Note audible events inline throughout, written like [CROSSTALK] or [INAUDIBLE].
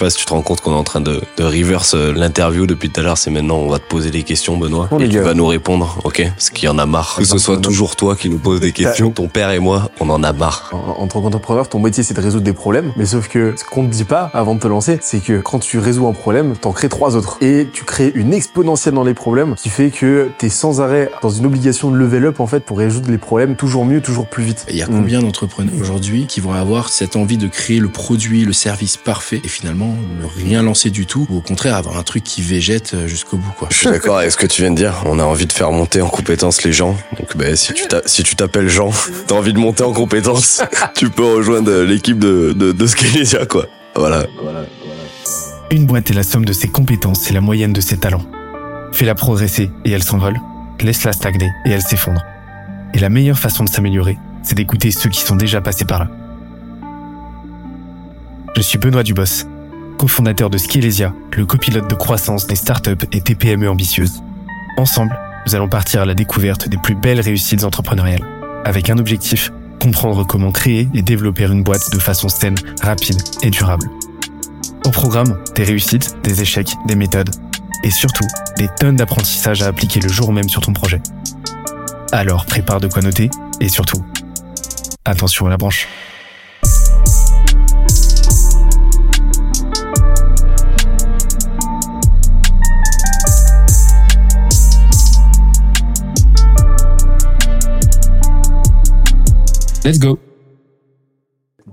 pas si tu te rends compte qu'on est en train de, de reverse euh, l'interview depuis tout à l'heure. C'est maintenant, on va te poser des questions, Benoît. Oh, et tu vas nous répondre, ok? Parce qu'il y en a marre. Que ce soit toujours toi qui nous pose des questions. Ton père et moi, on en a marre. En, en tant qu'entrepreneur, ton métier c'est de résoudre des problèmes, mais sauf que ce qu'on te dit pas avant de te lancer, c'est que quand tu résous un problème, t'en crées trois autres. Et tu crées une exponentielle dans les problèmes qui fait que t'es sans arrêt dans une obligation de level up en fait pour résoudre les problèmes toujours mieux, toujours plus vite. Il y a Mm. combien d'entrepreneurs aujourd'hui qui vont avoir cette envie de créer le produit, le service parfait et finalement ne rien lancer du tout ou au contraire avoir un truc qui végète euh, jusqu'au bout quoi. Je suis d'accord avec ce que tu viens de dire. On a envie de faire monter en compétence les gens. Donc, ben, si tu si tu t'appelles Jean, [LAUGHS] t'as envie de monter en compétence, [LAUGHS] tu peux rejoindre l'équipe de, de, quoi. Voilà. Une boîte est la somme de ses compétences et la moyenne de ses talents. Fais-la progresser et elle s'envole. Laisse-la stagner et elle s'effondre. Et la meilleure façon de s'améliorer, c'est d'écouter ceux qui sont déjà passés par là. Je suis Benoît Dubos, cofondateur de Skelesia, le copilote de croissance des startups et TPME ambitieuses. Ensemble, nous allons partir à la découverte des plus belles réussites entrepreneuriales. Avec un objectif, comprendre comment créer et développer une boîte de façon saine, rapide et durable. Au programme, des réussites, des échecs, des méthodes et surtout des tonnes d'apprentissages à appliquer le jour même sur ton projet. Alors prépare de quoi noter et surtout, attention à la branche. Let's go.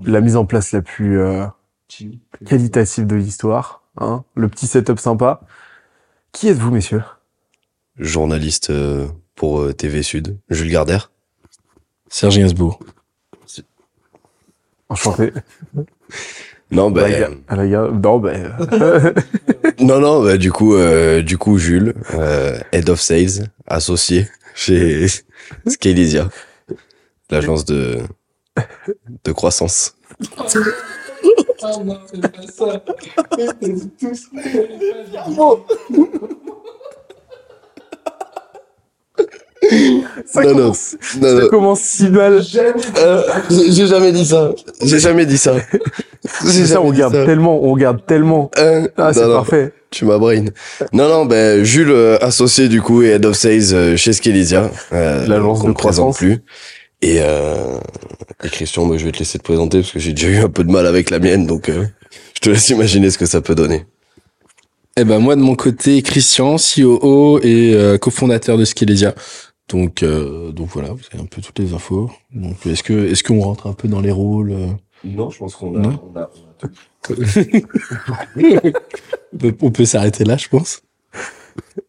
La mise en place la plus euh, qualitative de l'histoire, hein, le petit setup sympa. Qui êtes-vous, messieurs? Journaliste euh, pour euh, TV Sud. Jules Gardère. Serge Gainsbourg. Enchanté. Non, À la ben, ga- à la ga- Non, ben, euh, [LAUGHS] non, non, bah, du coup, euh, du coup, Jules, euh, Head of Sales, associé chez [LAUGHS] Scalesia, l'agence de, de croissance. ça, Non, non. commence, Non, ça non, commence si mal. euh, j'ai jamais dit ça. J'ai jamais dit ça. J'ai C'est ça, on garde ça. tellement, on garde tellement. Euh, Ah, c'est non, non. parfait. Tu m'as brain. Non, non, ben, Jules, euh, associé du coup et Head of Sales euh, chez Skelesia. Euh, L'agence de croissance. plus. Et, euh, et Christian, moi, je vais te laisser te présenter parce que j'ai déjà eu un peu de mal avec la mienne, donc euh, je te laisse imaginer ce que ça peut donner. Eh ben moi de mon côté Christian, COO et euh, cofondateur de Skelesia. Donc euh, donc voilà, vous avez un peu toutes les infos. Donc est-ce que est-ce qu'on rentre un peu dans les rôles euh? Non, je pense qu'on a- Non. on [LAUGHS] peut, on peut s'arrêter là, je pense.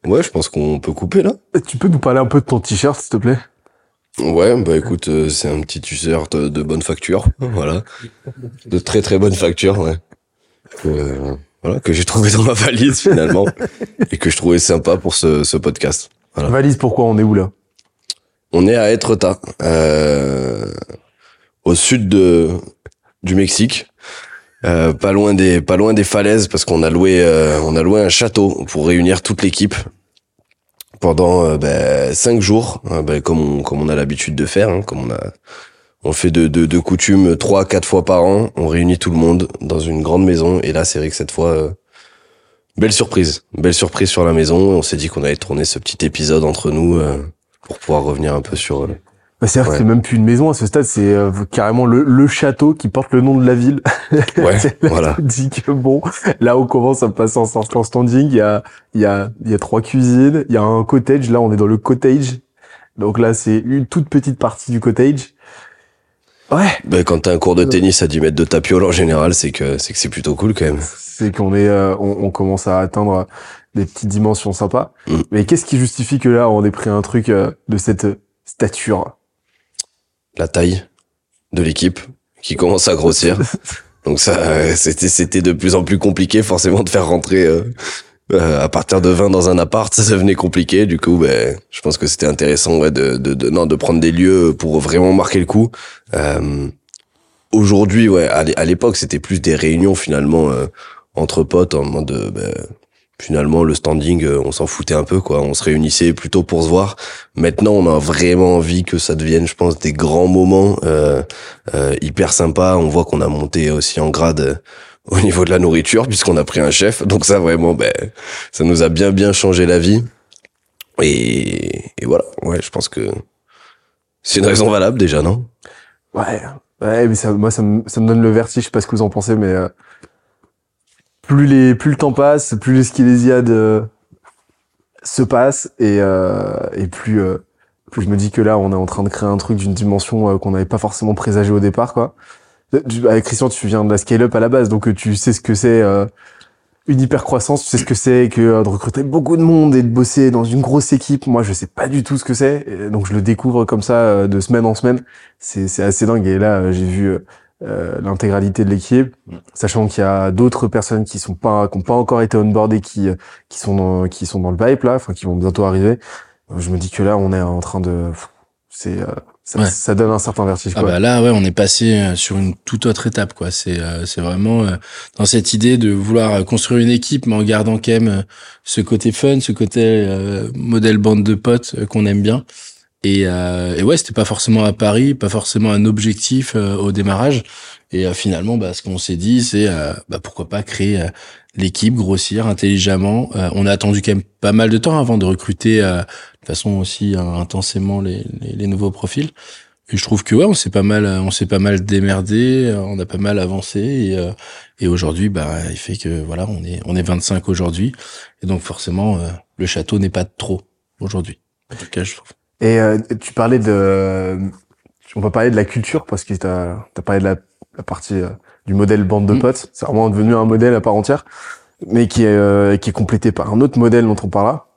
Ouais, je pense qu'on peut couper là. Tu peux nous parler un peu de ton t-shirt, s'il te plaît? Ouais, bah écoute, euh, c'est un petit t-shirt de bonne facture, [LAUGHS] voilà, de très très bonne facture, ouais. Euh, voilà, que j'ai trouvé dans ma valise finalement et que je trouvais sympa pour ce, ce podcast. Voilà. Valise, pourquoi on est où là On est à Etretat, euh, au sud de du Mexique, euh, pas loin des pas loin des falaises parce qu'on a loué euh, on a loué un château pour réunir toute l'équipe pendant euh, ben, cinq jours, euh, ben, comme on a l'habitude de faire, hein, comme on a fait de, coutume trois quatre fois par an, on réunit tout le monde dans une grande maison et là c'est vrai que cette fois euh, belle surprise, belle surprise sur la maison. On s'est dit qu'on allait tourner ce petit épisode entre nous euh, pour pouvoir revenir un peu sur euh, bah, C'est-à-dire Ouais. que c'est même plus une maison à ce stade, c'est euh, carrément le, le château qui porte le nom de la ville. ouais [LAUGHS] C'est là voilà que bon, là on commence à passer en en standing, il y a, il y a, il y a trois cuisines, il y a un cottage, là on est dans le cottage. Donc là c'est une toute petite partie du cottage. Ouais, Ben, quand t'as un cours de tennis à 10 mètres de tapiole en général, c'est que c'est que c'est plutôt cool quand même. c'est qu'on est, euh, on, on commence à atteindre des petites dimensions sympas. Mm. Mais qu'est-ce qui justifie que là on ait pris un truc euh, de cette stature? La taille de l'équipe qui commence à grossir. [LAUGHS] Donc ça, c'était c'était de plus en plus compliqué forcément de faire rentrer euh, euh, à partir de 20 dans un appart, ça devenait compliqué. Du coup, ben, je pense que c'était intéressant ouais, de, de, de non de prendre des lieux pour vraiment marquer le coup. Euh, Aujourd'hui, ouais, à l'époque, c'était plus des réunions finalement euh, entre potes en mode euh, ben, finalement le standing, euh, on s'en foutait un peu quoi. On se réunissait plutôt pour se voir. Maintenant, on a vraiment envie que ça devienne, je pense, des grands moments euh, euh, hyper sympas. On voit qu'on a monté aussi en grade euh, au niveau de la nourriture puisqu'on a pris un chef. Donc ça vraiment, ben, ça nous a bien bien changé la vie. Et, voilà, ouais, je pense que c'est une raison valable déjà, non? Ouais, ouais, mais ça, moi, ça me, ça me donne le vertige. Je sais pas ce que vous en pensez, mais euh, plus les, plus le temps passe, plus les skilésiades euh, se passent et euh, et plus euh, plus je me dis que là, on est en train de créer un truc d'une dimension euh, qu'on n'avait pas forcément présagé au départ, quoi. Tu- Avec Christian, tu viens de la scale-up à la base, donc euh, tu sais ce que c'est euh, une hyper-croissance, tu sais ce que c'est que euh, de recruter beaucoup de monde et de bosser dans une grosse équipe. Moi, je sais pas du tout ce que c'est, donc je le découvre comme ça euh, de semaine en semaine. C'est assez dingue. Et là, euh, j'ai vu euh, l'intégralité de l'équipe, sachant qu'il y a d'autres personnes qui sont pas, qui ont pas encore été onboardées, qui qui sont dans, qui sont dans le pipe là, enfin qui vont bientôt arriver. Euh, Je me dis que là, on est en train de, c'est, euh, ça, Ouais. ça donne un certain vertige. Ah Quoi. bah là, ouais, on est passé sur une toute autre étape, quoi. C'est euh, c'est vraiment dans cette idée de vouloir construire une équipe, mais en gardant quand même ce côté fun, ce côté euh, modèle bande de potes qu'on aime bien. Et, euh, et ouais, c'était pas forcément à Paris, pas forcément un objectif euh, au démarrage. Et euh, finalement, bah, ce qu'on s'est dit, c'est euh, bah, pourquoi pas créer euh, l'équipe, grossir intelligemment. Euh, on a attendu quand même pas mal de temps avant de recruter de façon aussi intensément les, les, les nouveaux profils. Et je trouve que ouais, on s'est pas mal, on s'est pas mal démerdé, on a pas mal avancé et, et aujourd'hui, bah, il fait que voilà, on est on est 25 aujourd'hui et donc forcément, le château n'est pas trop aujourd'hui. En tout cas, je trouve. Et euh, tu parlais de, on va parler de la culture parce que t'as as parlé de la, la partie euh, du modèle bande de Mm. potes. C'est vraiment devenu un modèle à part entière, mais qui est euh, qui est complété par un autre modèle dont on parlera.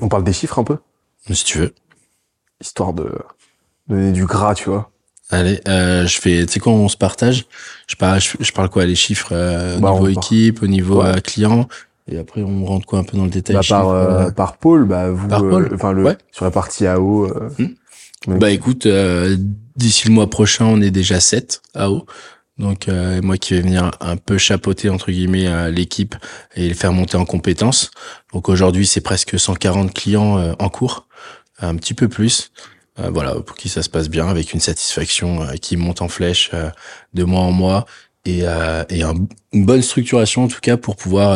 On parle des chiffres un peu, Si tu veux. histoire de donner du gras, tu vois. Allez, euh, je fais, tu sais quoi, on se partage. Je parle, je, je parle quoi, les chiffres euh, au Bah, niveau équipe, au niveau Ouais. euh, client, et après on rentre quoi un peu dans le détail. Bah, par euh, euh. par pôle, bah vous, Par euh, enfin le Ouais. sur la partie AO. euh, Hmm. Bah écoute, euh, d'ici le mois prochain, on est déjà 7 à haut. Donc euh, moi qui vais venir un peu chapeauter entre guillemets euh, l'équipe et les faire monter en compétences. Donc aujourd'hui, c'est presque 140 clients euh, en cours, un petit peu plus. Euh, voilà, pour qui ça se passe bien avec une satisfaction euh, qui monte en flèche euh, de mois en mois et, euh, et un- une bonne structuration en tout cas pour pouvoir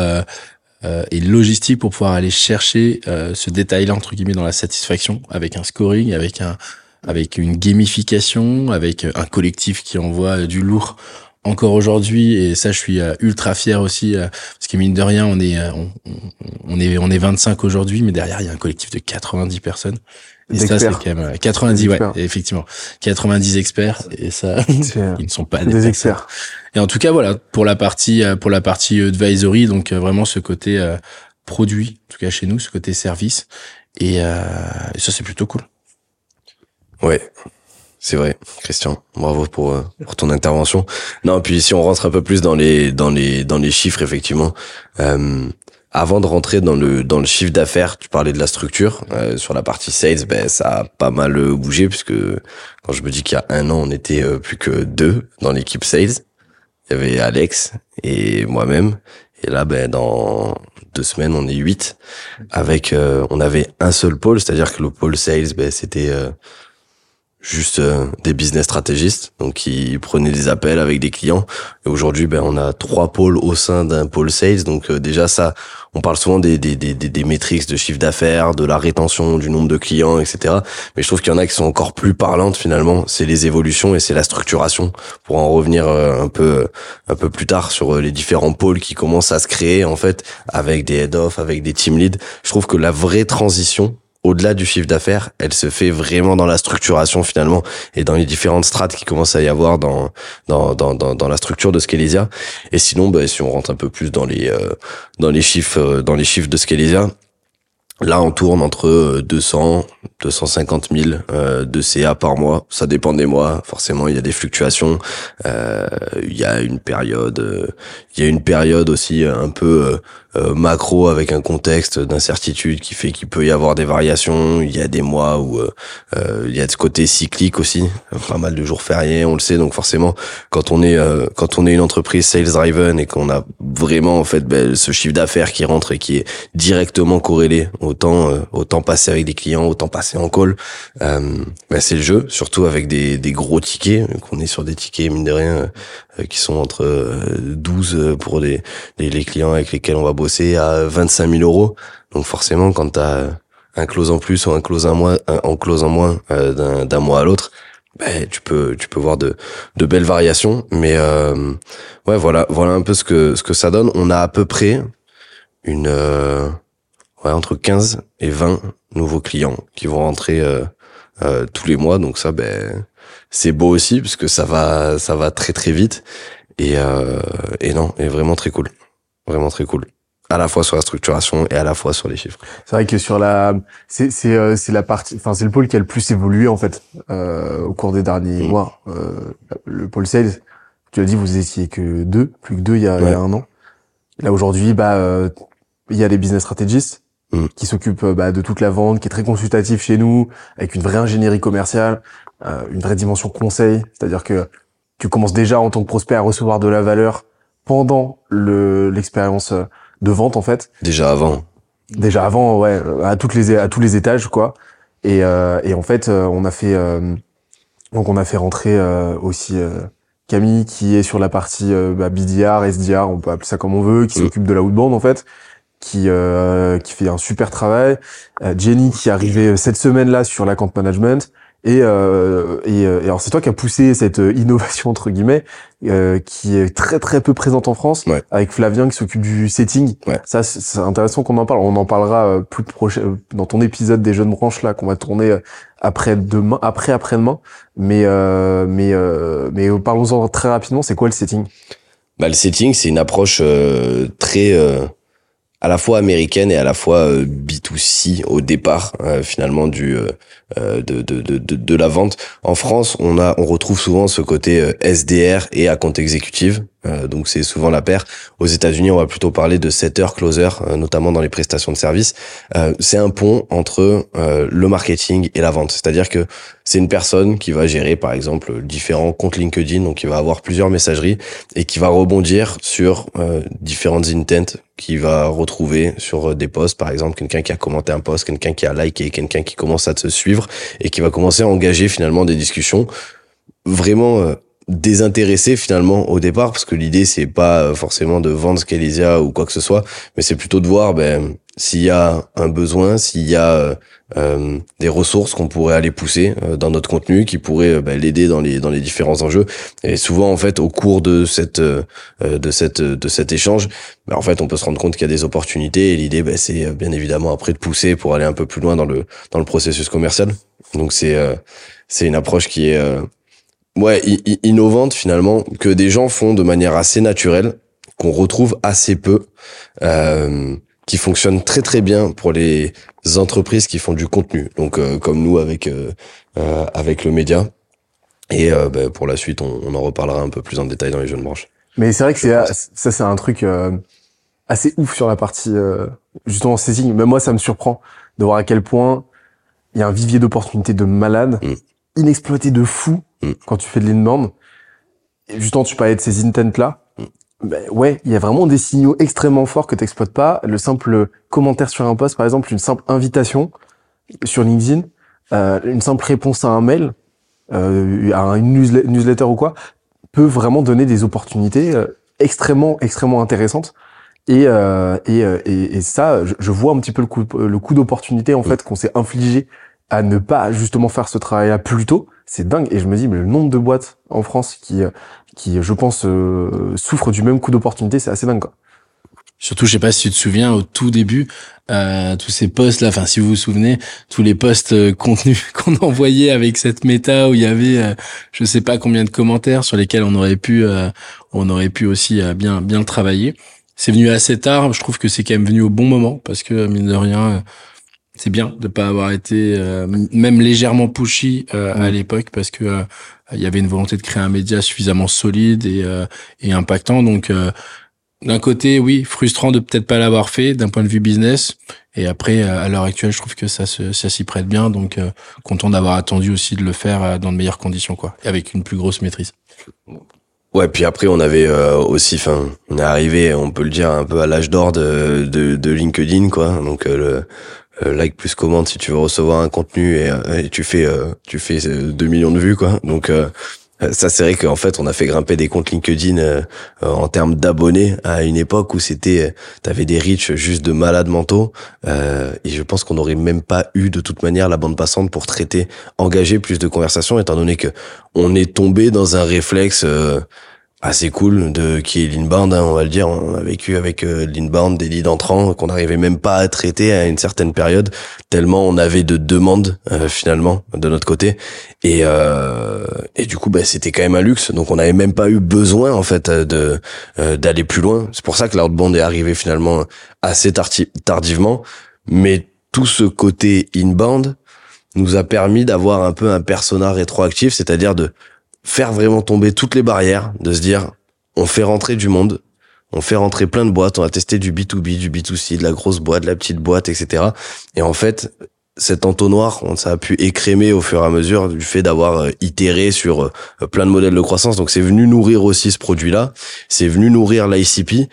euh, et logistique pour pouvoir aller chercher euh, ce détail-là entre guillemets dans la satisfaction avec un scoring, avec un avec une gamification, avec un collectif qui envoie du lourd encore aujourd'hui et ça je suis euh, ultra fier aussi euh, parce que mine de rien on est euh, on, on- on est on est 25 aujourd'hui mais derrière il y a un collectif de 90 personnes et ça c'est quand même euh, 90 ouais D'experts. effectivement 90 experts et ça [LAUGHS] ils ne sont pas des, experts. Et en tout cas, voilà, pour la partie, euh, pour la partie advisory, donc vraiment ce côté euh, produit, en tout cas chez nous, ce côté service. Et, euh, et ça, c'est plutôt cool. Ouais, c'est vrai, Christian. Bravo pour euh, pour ton intervention. Non, puis si on rentre un peu plus dans les dans les dans les chiffres, effectivement. Euh, avant de rentrer dans le dans le chiffre d'affaires, tu parlais de la structure euh, sur la partie sales, ben ça a pas mal euh, bougé puisque quand je me dis qu'il y a un an, on était euh, plus que deux dans l'équipe sales. Il y avait Alex et moi-même. Et là, ben dans deux semaines, on est huit. Avec, on avait un seul pôle, c'est-à-dire que le pôle sales, ben c'était juste euh, des business stratégistes, donc qui prenaient des appels avec des clients. Et aujourd'hui, ben on a trois pôles au sein d'un pôle sales, donc euh, déjà ça, on parle souvent des des des des, des métriques de chiffre d'affaires, de la rétention, du nombre de clients, etc. Mais je trouve qu'il y en a qui sont encore plus parlantes finalement. C'est les évolutions et c'est la structuration. Pour en revenir euh, un peu un peu plus tard sur euh, les différents pôles qui commencent à se créer en fait avec des head off, avec des team leads. Je trouve que la vraie transition au-delà du chiffre d'affaires, elle se fait vraiment dans la structuration finalement et dans les différentes strates qui commencent à y avoir dans dans dans dans, dans la structure de Scalesia. Et sinon, bah, si on rentre un peu plus dans les euh, dans les chiffres euh, dans les chiffres de Scalesia, là on tourne entre euh, 200 250 000 euh, de CA par mois. Ça dépend des mois. Forcément, il y a des fluctuations. Euh, il y a une période, euh, il y a une période aussi un peu euh, macro avec un contexte d'incertitude qui fait qu'il peut y avoir des variations. Il y a des mois où euh, euh, il y a ce côté cyclique aussi, pas mal de jours fériés, on le sait. Donc forcément, quand on est euh, quand on est une entreprise sales driven et qu'on a vraiment en fait ben, ce chiffre d'affaires qui rentre et qui est directement corrélé au temps euh, au temps passé avec des clients, au temps passé en call, euh, ben, c'est le jeu. Surtout avec des des gros tickets, qu'on est sur des tickets mine de rien qui sont entre euh, 12 pour les, les, clients avec lesquels on va bosser à 25 000 euros. Donc forcément, quand tu as un close en plus ou un close en moins, un- close en moins euh, d'un- mois à l'autre, ben, tu peux tu peux voir de, de belles variations. Mais euh, ouais, voilà voilà un peu ce que ce que ça donne. On a à peu près une euh, ouais, entre 15 et 20 nouveaux clients qui vont rentrer euh, euh, tous les mois. Donc ça, ben, c'est beau aussi parce que ça va, ça va très très vite et euh, et non, et vraiment très cool, vraiment très cool. À la fois sur la structuration et à la fois sur les chiffres. C'est vrai que sur la, c'est c'est euh, c'est la partie, enfin c'est le pôle qui a le plus évolué en fait euh, au cours des derniers Mm. mois. Euh, le pôle sales, tu l'as dit, vous étiez que deux, plus que deux il y a, il y Ouais. a un an. Là aujourd'hui, bah euh, il y a les business strategists Mm. qui s'occupent bah, de toute la vente, qui est très consultatif chez nous, avec une vraie ingénierie commerciale, une vraie dimension conseil, c'est-à-dire que tu commences déjà en tant que prospect à recevoir de la valeur pendant le l'expérience euh, de vente en fait Déjà avant. déjà avant ouais à toutes les à tous les étages quoi et euh, et en fait euh, on a fait euh, donc on a fait rentrer euh, aussi euh, Camille qui est sur la partie euh, bah, BDR SDR on peut appeler ça comme on veut qui Mm. s'occupe de la outbound en fait qui euh, qui fait un super travail Euh, Jenny qui est arrivée cette semaine là sur l'account management et, euh, et, euh, et alors c'est toi qui as poussé cette euh, innovation entre guillemets euh, qui est très très peu présente en France Ouais. avec Flavien qui s'occupe du setting. Ouais. ça c'est intéressant qu'on en parle. On en parlera euh, plus prochain euh, dans ton épisode des jeunes branches là qu'on va tourner après demain après après demain mais euh, mais euh, mais parlons-en très rapidement. C'est quoi le setting? Bah, le setting, c'est une approche euh, très euh, à la fois américaine et à la fois euh, B2C au départ euh, finalement du euh, euh, de, de, de, de, la vente. En France, on a on retrouve souvent ce côté euh, SDR et à compte exécutive. Euh, donc c'est souvent la paire. Aux États-Unis, on va plutôt parler de setter closer, notamment dans les prestations de services. C'est un pont entre le marketing et la vente. C'est-à-dire que c'est une personne qui va gérer, par exemple, différents comptes LinkedIn, donc qui va avoir plusieurs messageries et qui va rebondir sur différentes intents qu'il va retrouver sur euh, des posts, par exemple quelqu'un qui a commenté un post, quelqu'un qui a liké, quelqu'un qui commence à te suivre et qui va commencer à engager finalement des discussions vraiment désintéressées finalement au départ parce que l'idée c'est pas euh, forcément de vendre Scalesia ou quoi que ce soit mais c'est plutôt de voir ben s'il y a un besoin s'il y a euh, euh, des ressources qu'on pourrait aller pousser euh, dans notre contenu qui pourraient ben, l'aider dans les dans les différents enjeux. Et souvent en fait au cours de cette de cette de cet échange ben, en fait on peut se rendre compte qu'il y a des opportunités et l'idée ben, c'est bien évidemment après de pousser pour aller un peu plus loin dans le dans le processus commercial. Donc c'est c'est une approche qui est ouais i- i- innovante finalement que des gens font de manière assez naturelle qu'on retrouve assez peu euh, qui fonctionne très très bien pour les entreprises qui font du contenu donc euh, comme nous avec euh, euh, avec le média et euh, ben, pour la suite on, on en reparlera un peu plus en détail dans les jeunes branches Mais c'est vrai que c'est ça, c'est un truc euh, assez ouf sur la partie euh, justement setting. Même moi, ça me surprend de voir à quel point il y a un vivier d'opportunités de malade, Mm. Inexploité de fou Mm. quand tu fais de l'inbound. Justement, tu parlais de ces intents là. Ben ouais, il y a vraiment des signaux extrêmement forts que t'exploites pas. Le simple commentaire sur un post, par exemple, une simple invitation sur LinkedIn, euh, une simple réponse à un mail, euh, à une newsle- newsletter ou quoi, peut vraiment donner des opportunités euh, extrêmement extrêmement intéressantes et euh, et, et et ça je, je vois un petit peu le coup le coup d'opportunité en fait qu'on s'est infligé à ne pas justement faire ce travail là plus tôt c'est dingue et je me dis mais le nombre de boîtes en France qui euh, qui je pense euh, souffrent du même coup d'opportunité c'est assez dingue quoi. Surtout, je sais pas si tu te souviens, au tout début, euh, tous ces posts là, enfin si vous vous souvenez, tous les posts euh, contenus [LAUGHS] qu'on envoyait avec cette méta où il y avait, euh, je sais pas combien de commentaires sur lesquels on aurait pu, euh, on aurait pu aussi bien bien travailler. C'est venu assez tard. Je trouve que c'est quand même venu au bon moment parce que mine de rien, c'est bien de pas avoir été euh, même légèrement pushy euh, à l'époque parce que euh, il y avait une volonté de créer un média suffisamment solide et, euh, et impactant. Donc euh, d'un côté, oui, frustrant de peut-être pas l'avoir fait d'un point de vue business. Et après, euh, à l'heure actuelle, je trouve que ça se, ça s'y prête bien. Donc, euh, content d'avoir attendu aussi de le faire dans de meilleures conditions, quoi, et avec une plus grosse maîtrise. Ouais, puis après on avait euh, aussi, enfin, on est arrivé, on peut le dire, un peu à l'âge d'or de, de, de LinkedIn, quoi. Donc euh, le like plus commande si tu veux recevoir un contenu et, euh, et tu fais euh, tu fais euh, 2 millions de vues, quoi. Donc euh, Euh, Ça, c'est vrai qu'en fait, on a fait grimper des comptes LinkedIn euh, euh, en termes d'abonnés à une époque où c'était, euh, t'avais des reach juste de malades mentaux. euh, et je pense qu'on n'aurait même pas eu de toute manière la bande passante pour traiter, engager plus de conversations, étant donné que on est tombé dans un réflexe euh, assez cool de qui est l'inbound, hein, on va le dire. On a vécu avec euh, l'inbound des leads entrants qu'on n'arrivait même pas à traiter à une certaine période, tellement on avait de demandes euh, finalement de notre côté. Et, euh, et du coup, bah, c'était quand même un luxe. Donc, on n'avait même pas eu besoin en fait de euh, d'aller plus loin. C'est pour ça que l'outbound est arrivé finalement assez tardi- tardivement. Mais tout ce côté inbound nous a permis d'avoir un peu un persona rétroactif, c'est-à-dire de faire vraiment tomber toutes les barrières, de se dire on fait rentrer du monde, on fait rentrer plein de boîtes, on a testé du B2B, du B2C, de la grosse boîte, de la petite boîte, etc. Et en fait, cet entonnoir, on, ça a pu écrémer au fur et à mesure du fait d'avoir euh, itéré sur euh, plein de modèles de croissance. Donc c'est venu nourrir aussi ce produit-là, c'est venu nourrir l'ICP.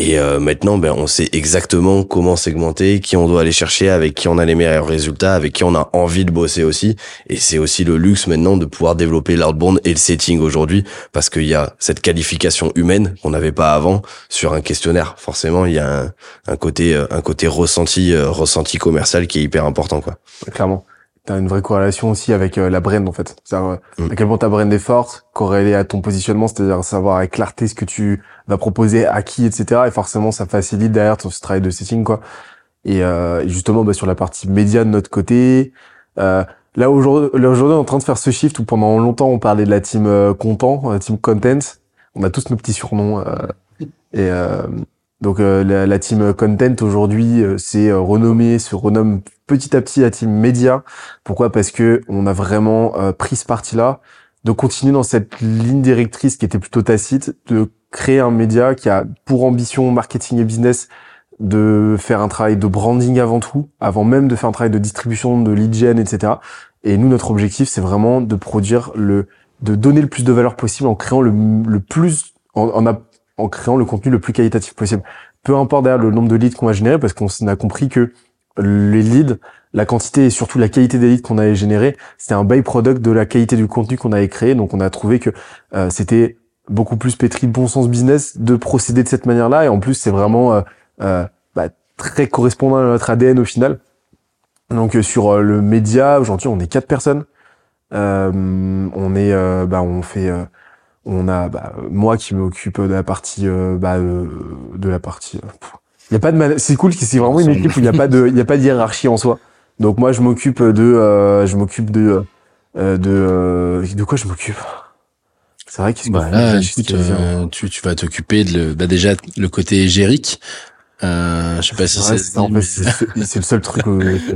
Et euh, maintenant, ben, on sait exactement comment segmenter, qui on doit aller chercher, avec qui on a les meilleurs résultats, avec qui on a envie de bosser aussi. Et c'est aussi le luxe maintenant de pouvoir développer l'outbound et le setting aujourd'hui, parce qu'il y a cette qualification humaine qu'on n'avait pas avant sur un questionnaire. Forcément, il y a un, un côté, euh, un côté ressenti, euh, ressenti commercial qui est hyper important, quoi. Clairement. T'as une vraie corrélation aussi avec euh, la brand en fait. C'est-à-dire euh, Mm. à quel point ta brand est forte, corrélée à ton positionnement, c'est-à-dire savoir avec clarté ce que tu vas proposer à qui, etc. Et forcément, ça facilite derrière ton ce travail de setting quoi. Et, euh, et justement, bah, sur la partie média de notre côté, euh, là aujourd'hui, aujourd'hui, on est en train de faire ce shift où pendant longtemps on parlait de la team euh, content, euh, team content. On a tous nos petits surnoms. euh, et euh, donc euh, la, la team content aujourd'hui, euh, c'est renommé, se renomme petit à petit la team média. Pourquoi? Parce que on a vraiment euh, pris ce parti-là de continuer dans cette ligne directrice qui était plutôt tacite, de créer un média qui a pour ambition marketing et business de faire un travail de branding avant tout, avant même de faire un travail de distribution, de lead gen, etc. Et nous, notre objectif, c'est vraiment de produire le, de donner le plus de valeur possible en créant le, le plus, en, en, créant le contenu le plus qualitatif possible. Peu importe derrière le nombre de leads qu'on va générer, parce qu'on a compris que les leads, la quantité et surtout la qualité des leads qu'on avait générés, c'était un byproduct de la qualité du contenu qu'on avait créé. Donc on a trouvé que euh, c'était beaucoup plus pétri de bon sens business de procéder de cette manière-là. Et en plus, c'est vraiment euh, euh, bah, très correspondant à notre ADN au final. Donc euh, sur euh, le média, aujourd'hui, on est quatre personnes. Euh, on est, euh, bah, on fait, euh, on a bah, moi qui m'occupe de la partie, euh, bah, euh, de la partie. Il y a pas de, c'est cool, c'est vraiment une équipe où il n'y a pas de, il y a pas de hiérarchie en soi. Donc moi, je m'occupe de, euh, je m'occupe de, euh, de, euh, de quoi je m'occupe? C'est vrai qu'est-ce que Bah là, écoute, euh, tu, tu vas t'occuper de le, bah déjà le côté égérique. Euh, je sais pas si C'est c'est en fait, le seul truc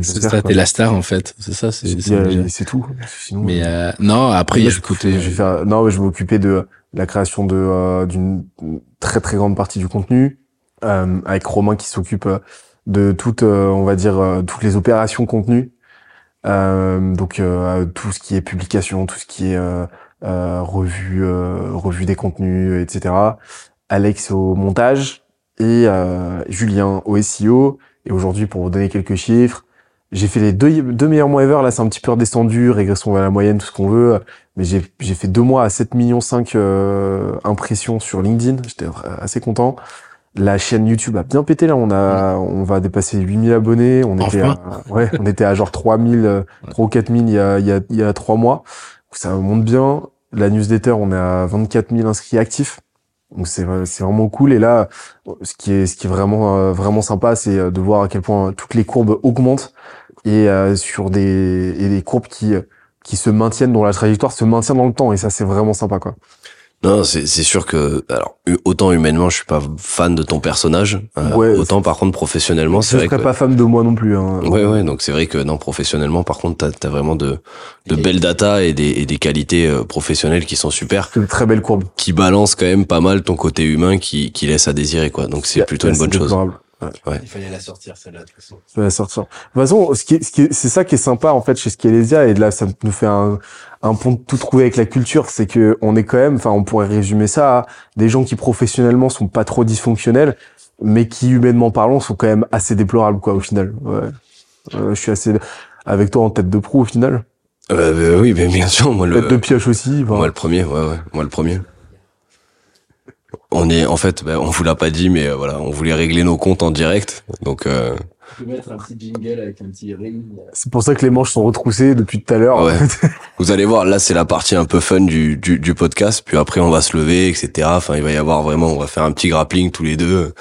c'est [LAUGHS] ça, t'es la star en fait. C'est ça, c'est euh, c'est tout. Sinon, Mais euh, euh, non, après il y a le côté. je vais faire, non, mais je vais m'occuper de la création de euh, d'une très très grande partie du contenu, avec Romain qui s'occupe euh, de toutes, euh, on va dire, euh, toutes les opérations contenu. Euh, donc euh, tout ce qui est publication, tout ce qui est euh, euh, revue, euh, revue des contenus, etc. Alex au montage et euh, Julien au SEO. Et aujourd'hui, pour vous donner quelques chiffres, j'ai fait les deux, deux meilleurs mois ever. Là, c'est un petit peu redescendu, régression à la moyenne, tout ce qu'on veut. Mais j'ai j'ai fait deux mois à 7 millions 5 euh, impressions sur LinkedIn. J'étais assez content. La chaîne YouTube a bien pété là. On a, on va dépasser 8000 abonnés. On était, à, ouais, on était à genre 3000, euh, 3 ou 4000 il y a, il y a, il y a trois mois. Ça monte bien. La newsletter, on est à 24 000 inscrits actifs. Donc c'est c'est vraiment cool. Et là, ce qui est ce qui est vraiment euh, vraiment sympa, c'est euh, de voir à quel point toutes les courbes augmentent et euh, sur des et des courbes qui qui se maintiennent dont la trajectoire se maintient dans le temps et ça c'est vraiment sympa quoi. Non, c'est sûr que alors autant humainement, je suis pas fan de ton personnage, euh, Ouais, autant par contre professionnellement, Je c'est vrai serais que pas femme de moi non plus hein. Ouais, ouais, donc c'est vrai que non, professionnellement, par contre, t'as as vraiment de, de belles data et des, et des qualités euh, professionnelles qui sont super, C'est une très belle courbe. qui balancent quand même pas mal ton côté humain qui, qui laisse à désirer, quoi. Donc c'est plutôt une bonne chose. Il fallait la sortir celle-là de toute façon. Vais la sortir. De toute façon, ce qui est, ce qui est- c'est ça qui est sympa en fait chez Skelesia et là ça nous fait un, un pont de tout trouver avec la culture, c'est que on est quand même, enfin on pourrait résumer ça à des gens qui professionnellement sont pas trop dysfonctionnels, mais qui humainement parlant sont quand même assez déplorables quoi au final. Ouais. Euh, je suis assez avec toi en tête de proue au final. Euh, bah oui, mais bien sûr, moi le, Peut-être de pioche aussi. enfin. moi le premier, ouais, ouais, moi le premier. On est, en fait, bah, on vous l'a pas dit, mais euh, voilà, on voulait régler nos comptes en direct, donc euh, Tu peux mettre un petit jingle avec un petit ring. C'est pour ça que les manches sont retroussées depuis tout à l'heure. Ouais. [LAUGHS] vous allez voir, là c'est la partie un peu fun du, du, du podcast, puis après on va se lever, etc. Enfin, il va y avoir vraiment, on va faire un petit grappling tous les deux,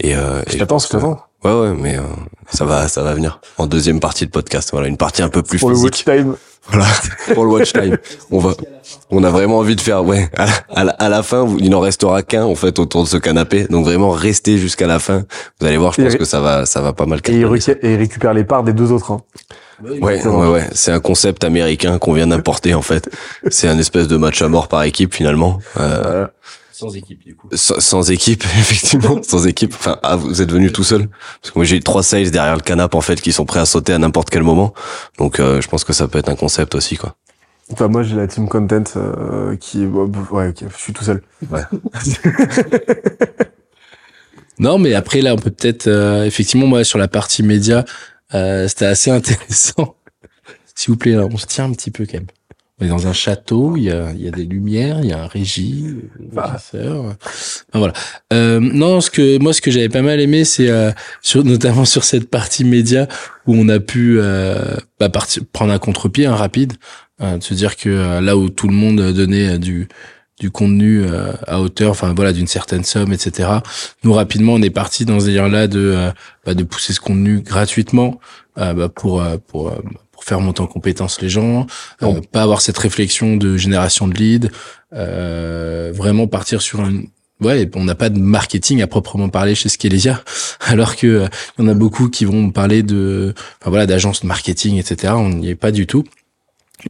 et, euh, et Je t'attends, je t'attends. Ouais, ouais, mais euh, ça va, ça va venir en deuxième partie de podcast. Voilà, une partie un peu plus Pour le watch time. Voilà, [LAUGHS] pour le watch time. On va, on a vraiment envie de faire, ouais. À, à la, à la fin, il n'en restera qu'un en fait autour de ce canapé. Donc vraiment, restez jusqu'à la fin. Vous allez voir, je pense que ça va, ça va pas mal. Et il, et il récupère les parts des deux autres. Hein. Ouais, ouais, ouais. C'est un concept américain qu'on vient d'importer en fait. C'est un espèce de match à mort par équipe finalement. Euh, Voilà. Sans équipe, du coup. sans, sans équipe, [LAUGHS] effectivement, sans équipe. Enfin, ah, vous êtes venu tout seul parce que moi j'ai trois sales derrière le canapé en fait qui sont prêts à sauter à n'importe quel moment. Donc euh, je pense que ça peut être un concept aussi quoi. Enfin, moi, j'ai la team content euh, qui... Ouais, ok, je suis tout seul. [LAUGHS] Non, mais après, là, on peut peut-être, euh, effectivement, moi, sur la partie média, euh, c'était assez intéressant. [LAUGHS] S'il vous plaît, là, on se tient un petit peu quand même. On est dans un château, il y a, il y a des lumières, il y a un régie, chasseur. Enfin, voilà. Euh, non, ce que moi, ce que j'avais pas mal aimé, c'est euh, sur, notamment [LAUGHS] sur cette partie média où on a pu euh, bah, partir, prendre un contre-pied, un rapide, de se dire que euh, là où tout le monde donnait euh, du du contenu euh, à hauteur, enfin voilà, d'une certaine somme, etc. Nous rapidement, on est parti dans ce délire-là de bah, de pousser ce contenu gratuitement bah, pour pour pour faire monter en compétence les gens, euh, pas avoir cette réflexion de génération de leads, euh, vraiment partir sur une Ouais, on n'a pas de marketing à proprement parler chez Skelesia, [LAUGHS] alors que euh, il y en a beaucoup qui vont parler de, enfin voilà, d'agences de marketing, etc. On n'y est pas du tout.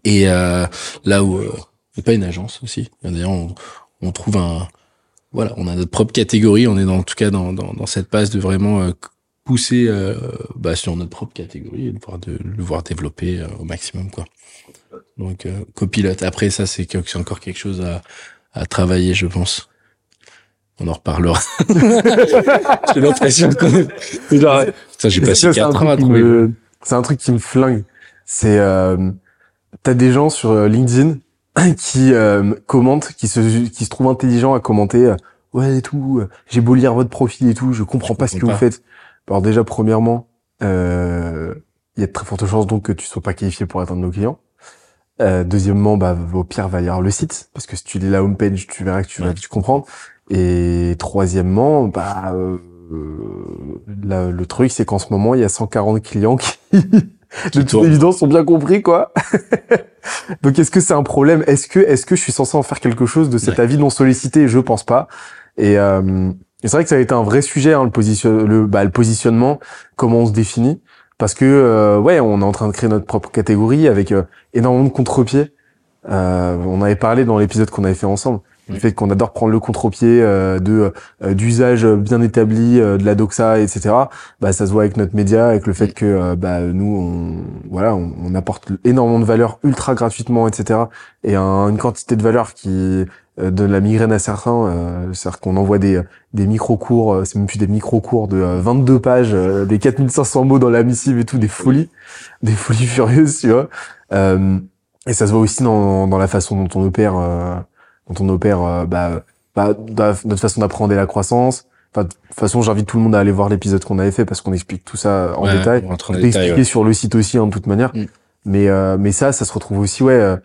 Et euh, là où, euh, c'est pas une agence aussi. D'ailleurs, on, on trouve un, voilà, on a notre propre catégorie. On est dans, en tout cas dans, dans, dans cette passe de vraiment euh, pousser euh, bah, sur notre propre catégorie et de voir, de, le voir développer euh, au maximum, quoi. Donc, euh, copilote. Après, ça, c'est encore quelque chose à, à travailler, je pense. On en reparlera. [LAUGHS] J'ai l'impression qu'on est... Genre, Putain, j'ai passé Ça, c'est un 4 ans à truc qui trouver. me- C'est un truc qui me flingue. C'est... Euh, T'as des gens sur euh, LinkedIn [CLEARS THROAT] qui euh, commentent, qui se, qui se trouvent intelligents à commenter Ouais, et tout, j'ai beau lire votre profil et tout, je comprends pas ce que vous faites. Alors déjà, premièrement, euh, il y a de très fortes chances donc que tu sois pas qualifié pour de nos clients. Euh, deuxièmement, bah, au pire, va lire le site, parce que si tu lis la homepage, tu verras que tu vas tu comprendre. Et troisièmement, bah, euh, le truc, c'est qu'en ce moment, il y a 140 clients qui, [LAUGHS] de toute évidence, ont bien compris, quoi. [LAUGHS] Donc, est-ce que c'est un problème? Est-ce que, est-ce que je suis censé en faire quelque chose de cet Ouais. avis non sollicité? Je pense pas. Et, euh, et c'est vrai que ça a été un vrai sujet, hein, le, position, le, bah, le positionnement, comment on se définit. Parce que, euh, ouais, on est en train de créer notre propre catégorie avec euh, énormément de contre-pieds. Euh, on avait parlé dans l'épisode qu'on avait fait ensemble. Le Ouais. fait qu'on adore prendre le contre-pied euh, de euh, d'usage bien établi euh, de la doxa, etc. Bah, ça se voit avec notre média, avec le fait que bah, nous, on, voilà, on, on apporte énormément de valeur ultra gratuitement, etc. Et un- une quantité de valeur qui euh, donne la migraine à certains. Euh, C'est-à-dire qu'on envoie des, des micro-cours, euh, c'est même plus des micro-cours de euh, 22 pages, euh, des 4500 mots dans la missive et tout, des folies, [LAUGHS] des folies furieuses, tu vois. Euh, et ça se voit aussi dans, dans la façon dont on opère, euh, dont on opère, euh, bah, bah, notre façon d'apprendre la croissance. Enfin, de toute façon, j'invite tout le monde à aller voir l'épisode qu'on avait fait parce qu'on explique tout ça en Ouais, détail. on rentre en détail, expliquer ouais. sur le site aussi, hein, de toute manière. Mm. Mais, euh, mais ça, ça se retrouve aussi, ouais.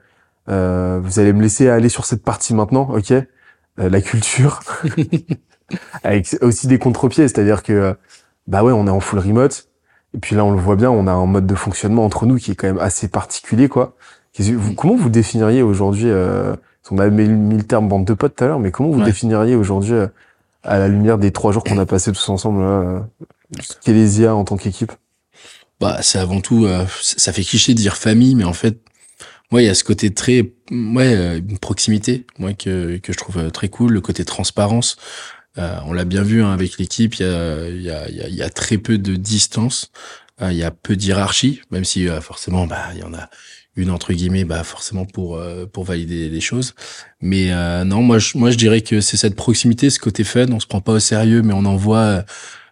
Euh, vous allez me laisser aller sur cette partie maintenant, ok? Euh, La culture, [LAUGHS] avec aussi des contre-pieds, c'est-à-dire que, bah ouais, on est en full remote. Et puis là, on le voit bien, on a un mode de fonctionnement entre nous qui est quand même assez particulier, quoi. Vous- comment vous définiriez aujourd'hui euh, On a mis, mis le terme bande de potes tout à l'heure, mais comment vous Ouais. définiriez aujourd'hui, euh, à la lumière des trois jours qu'on a passés tous ensemble, là, euh, Kélésia en tant qu'équipe? Bah, c'est avant tout, euh, ça fait cliché de dire famille, mais en fait, moi, il y a ce côté très, ouais, euh, une proximité, moi que que je trouve euh, très cool, le côté transparence. Euh, on l'a bien vu hein, avec l'équipe, il y a, y, a, y, a, y a très peu de distance, euh, il y a peu d'hierarchie, même si euh, forcément, bah, il y en a une entre guillemets, bah forcément pour pour valider les choses. Mais non, moi, je, moi, je dirais que c'est cette proximité, ce côté fun. On se prend pas au sérieux, mais on envoie.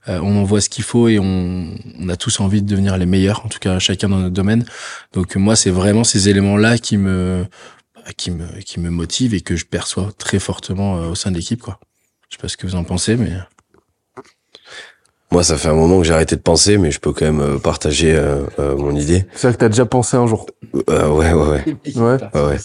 Euh, on envoie ce qu'il faut et on, on a tous envie de devenir les meilleurs, en tout cas chacun dans notre domaine. Donc moi, c'est vraiment ces éléments-là qui me bah, qui me qui me motivent et que je perçois très fortement euh, au sein de l'équipe, quoi. Je sais pas ce que vous en pensez, mais Moi, ça fait un moment que j'ai arrêté de penser, mais je peux quand même euh, partager euh, euh, mon idée. C'est-à-dire que t'as déjà pensé un jour. Euh, ouais, ouais, ouais. Ouais. ouais.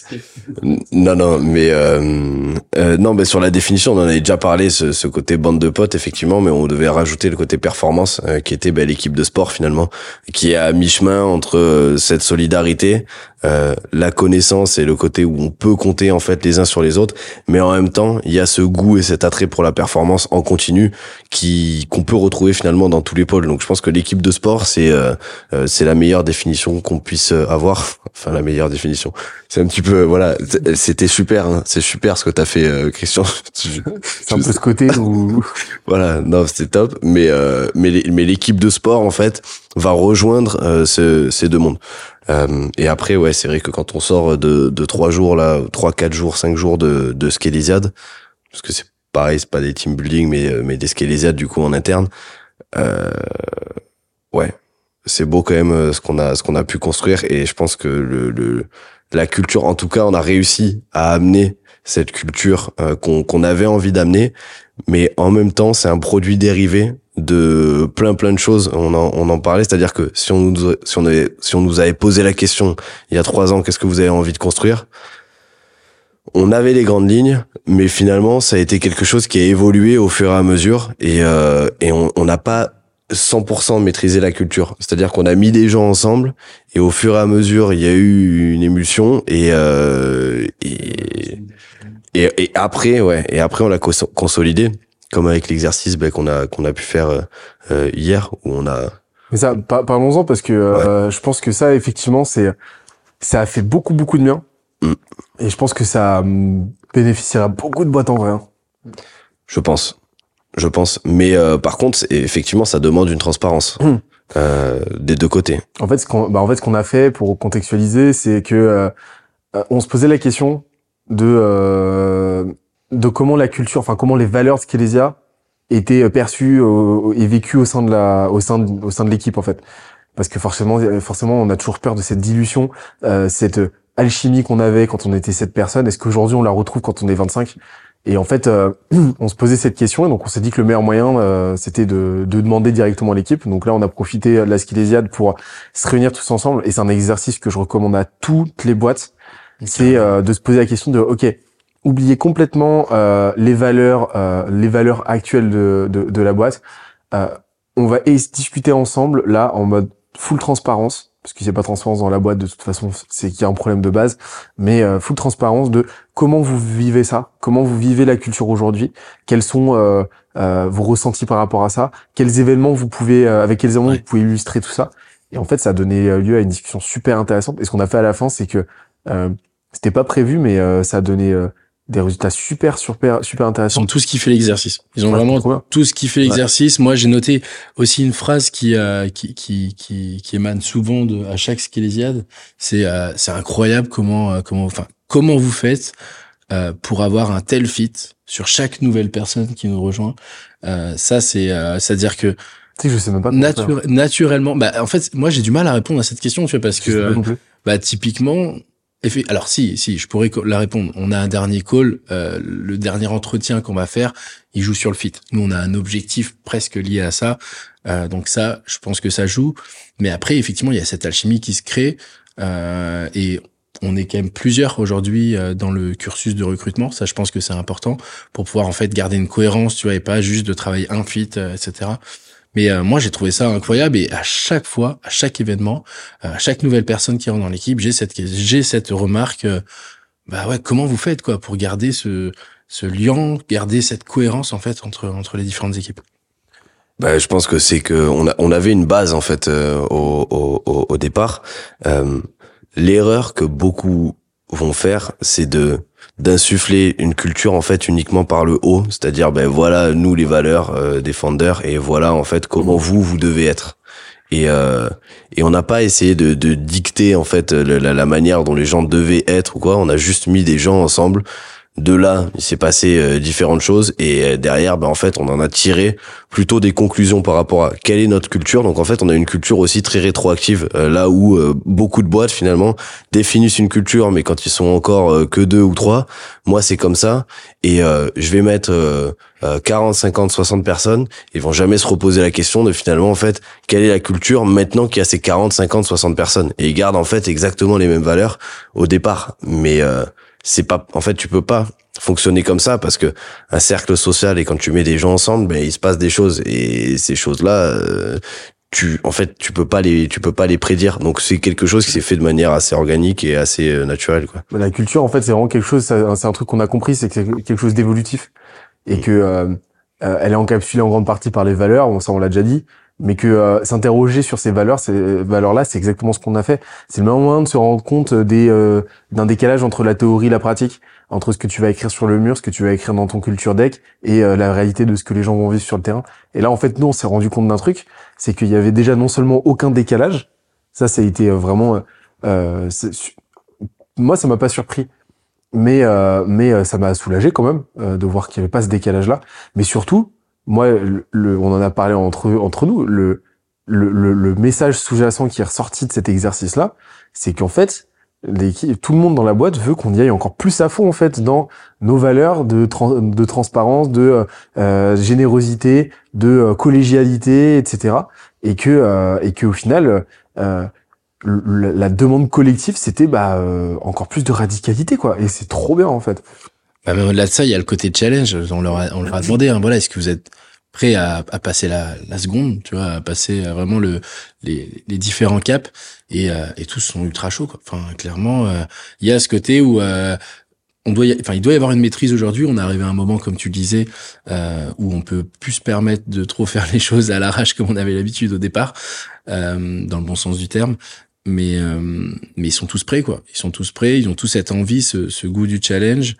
Non, non, mais euh, euh, non, mais sur la définition, on en avait déjà parlé, ce, ce côté bande de potes, effectivement, mais on devait rajouter le côté performance, euh, qui était bah, l'équipe de sport finalement, qui est à mi-chemin entre euh, cette solidarité, euh, la connaissance et le côté où on peut compter en fait les uns sur les autres, mais en même temps, il y a ce goût et cet attrait pour la performance en continu qui qu'on peut retrouver finalement dans tous les pôles. Donc, je pense que l'équipe de sport, c'est euh, euh, c'est la meilleure définition qu'on puisse euh, avoir. Enfin, la meilleure définition. C'est un petit peu, voilà, c'était super, hein. c'est super ce que t'as fait, euh, Christian. [LAUGHS] C'est un peu ce côté où [LAUGHS] voilà, non, c'était top. Mais euh, mais mais l'équipe de sport en fait va rejoindre euh, ce- ces deux mondes. Euh, et après, ouais, c'est vrai que quand on sort de de trois jours là, trois, quatre jours, cinq jours de de Skelesiade, parce que c'est pareil, c'est pas des team building, mais euh, mais des Skelesiades du coup en interne. Euh, ouais, c'est beau quand même euh, ce qu'on a ce qu'on a pu construire et je pense que le, le la culture, en tout cas, on a réussi à amener cette culture euh, qu'on avait envie d'amener, mais en même temps, c'est un produit dérivé de plein plein de choses. On en, on en parlait, c'est-à-dire que si on nous si on avait si on nous avait posé la question il y a trois ans, qu'est-ce que vous avez envie de construire? On avait les grandes lignes, mais finalement, ça a été quelque chose qui a évolué au fur et à mesure, et euh, et on n'a pas 100% maîtrisé la culture. C'est-à-dire qu'on a mis des gens ensemble et au fur et à mesure, il y a eu une émulsion et euh, et, et et après ouais et après on l'a cons- consolidé comme avec l'exercice ben, qu'on a qu'on a pu faire euh, euh, hier où on a Mais ça, par- parlons-en parce que euh, je pense que ça, effectivement, c'est ça a fait beaucoup beaucoup de bien. Mm. Et je pense que ça hum, bénéficiera beaucoup de boîtes en vrai. hein. je pense je pense mais euh, par contre effectivement ça demande une transparence Mm. euh, des deux côtés En fait, ce qu'on, bah, en fait, ce qu'on a fait pour contextualiser, c'est que euh, euh, on se posait la question de euh, de comment la culture, enfin comment les valeurs de Skelésia étaient perçues au- et vécues au sein de la, au sein de, au sein de l'équipe en fait. Parce que forcément, forcément, on a toujours peur de cette dilution, euh, cette alchimie qu'on avait quand on était sept personnes. Est-ce qu'aujourd'hui on la retrouve quand on est 25 Et en fait, euh, [CLEARS THROAT] on se posait cette question et donc on s'est dit que le meilleur moyen, euh, c'était de, de demander directement à l'équipe. Donc là, on a profité de la Skilésiade pour se réunir tous ensemble et c'est un exercice que je recommande à toutes les boîtes. C'est euh, de se poser la question de, ok, oubliez complètement euh, les valeurs, euh, les valeurs actuelles de, de, de la boîte. Euh, on va discuter ensemble là en mode full transparence parce qu'il n'y a pas de transparence dans la boîte de toute façon, c'est qu'il y a un problème de base, mais euh, full transparence de comment vous vivez ça, comment vous vivez la culture aujourd'hui, quels sont euh, euh, vos ressentis par rapport à ça, quels événements vous pouvez, euh, avec quels événements vous pouvez illustrer tout ça. Et en fait, ça a donné lieu à une discussion super intéressante. Et ce qu'on a fait à la fin, c'est que euh, c'était pas prévu, mais euh, ça a donné euh, des résultats super, super, super Ils intéressants. ont tout ce qui fait l'exercice. Ils ont Ouais, vraiment tout ce qui fait l'exercice. Moi, j'ai noté aussi une phrase qui, euh, qui, qui, qui, qui émane souvent de, à chaque skélésiade. C'est, euh, c'est incroyable comment, euh, comment, enfin, comment vous faites euh, pour avoir un tel fit sur chaque nouvelle personne qui nous rejoint. Euh, ça, c'est, euh, c'est-à-dire que Tu sais que je sais même pas nature, naturellement, bah, en fait, moi, j'ai du mal à répondre à cette question, tu vois, parce Je que, bah typiquement, alors si, si, je pourrais la répondre. On a un dernier call, euh, le dernier entretien qu'on va faire, il joue sur le fit. Nous, on a un objectif presque lié à ça, Euh, donc ça, je pense que ça joue. Mais après, effectivement, il y a cette alchimie qui se crée euh, et on est quand même plusieurs aujourd'hui euh, dans le cursus de recrutement. Ça, je pense que c'est important pour pouvoir en fait garder une cohérence, tu vois, et pas juste de travailler un fit, etc. Mais euh, moi, j'ai trouvé ça incroyable et à chaque fois, à chaque événement, euh, à chaque nouvelle personne qui rentre dans l'équipe, j'ai cette j'ai cette remarque. euh, bah ouais, comment vous faites quoi pour garder ce ce lien, garder cette cohérence en fait entre entre les différentes équipes? Bah, je pense que c'est que on, a, on avait une base en fait euh, au, au, au, départ. Euh, L'erreur que beaucoup vont faire, c'est de d'insuffler une culture en fait uniquement par le haut, c'est-à-dire ben voilà nous les valeurs euh, des et voilà en fait comment vous vous devez être. Et euh, et on n'a pas essayé de, de dicter en fait la, la manière dont les gens devaient être ou quoi. On a juste mis des gens ensemble de là, il s'est passé euh, différentes choses et euh, derrière, ben en fait, on en a tiré plutôt des conclusions par rapport à quelle est notre culture. Donc en fait, on a une culture aussi très rétroactive, euh, là où beaucoup de boîtes finalement définissent une culture, mais quand ils sont encore que deux ou trois, moi c'est comme ça et je vais mettre 40, 50, 60 personnes, ils vont jamais se reposer la question de finalement en fait quelle est la culture maintenant qu'il y a ces 40, 50, 60 personnes et ils gardent en fait exactement les mêmes valeurs au départ, mais c'est pas en fait tu peux pas fonctionner comme ça parce que un cercle social et quand tu mets des gens ensemble ben il se passe des choses et ces choses là euh, tu en fait tu peux pas les tu peux pas les prédire. Donc c'est quelque chose qui s'est fait de manière assez organique et assez euh, naturelle quoi. La culture en fait c'est vraiment quelque chose c'est un truc qu'on a compris c'est quelque chose d'évolutif. Et mm. que euh, elle est encapsulée en grande partie par les valeurs bon ça on l'a déjà dit mais que euh, s'interroger sur ces valeurs, ces valeurs-là, c'est exactement ce qu'on a fait. C'est le moment de se rendre compte des euh, d'un décalage entre la théorie et la pratique, entre ce que tu vas écrire sur le mur, ce que tu vas écrire dans ton culture deck et euh, la réalité de ce que les gens vont vivre sur le terrain. Et là, en fait, nous, on s'est rendu compte d'un truc, c'est qu'il y avait déjà non seulement aucun décalage, ça, ça a été vraiment, moi, ça m'a pas surpris, mais mais ça m'a soulagé quand même de voir qu'il y avait pas ce décalage-là, mais surtout moi, le, on en a parlé entre entre nous. Le le, le, message sous-jacent qui est ressorti de cet exercice-là, c'est qu'en fait, tout le monde dans la boîte veut qu'on y aille encore plus à fond en fait dans nos valeurs de, de transparence, de euh, générosité, de euh, collégialité, etc. Et que euh, et que au final, euh, la demande collective, c'était bah encore plus de radicalité quoi. Et c'est trop bien en fait. Bah, mais au-delà de ça, il y a le côté challenge. On leur a, on leur a demandé, hein, voilà, est-ce que vous êtes prêt à, à passer la, la, seconde, tu vois, à passer vraiment le, les, les différents caps et, euh, et tous sont ultra chauds. Quoi. Enfin, clairement, euh, il y a ce côté où euh, on doit, y, enfin, il doit y avoir une maîtrise aujourd'hui. On est arrivé à un moment, comme tu le disais, où on peut plus se permettre de trop faire les choses à l'arrache comme on avait l'habitude au départ, dans le bon sens du terme mais mais ils sont tous prêts quoi ils sont tous prêts ils ont tous cette envie ce, ce goût du challenge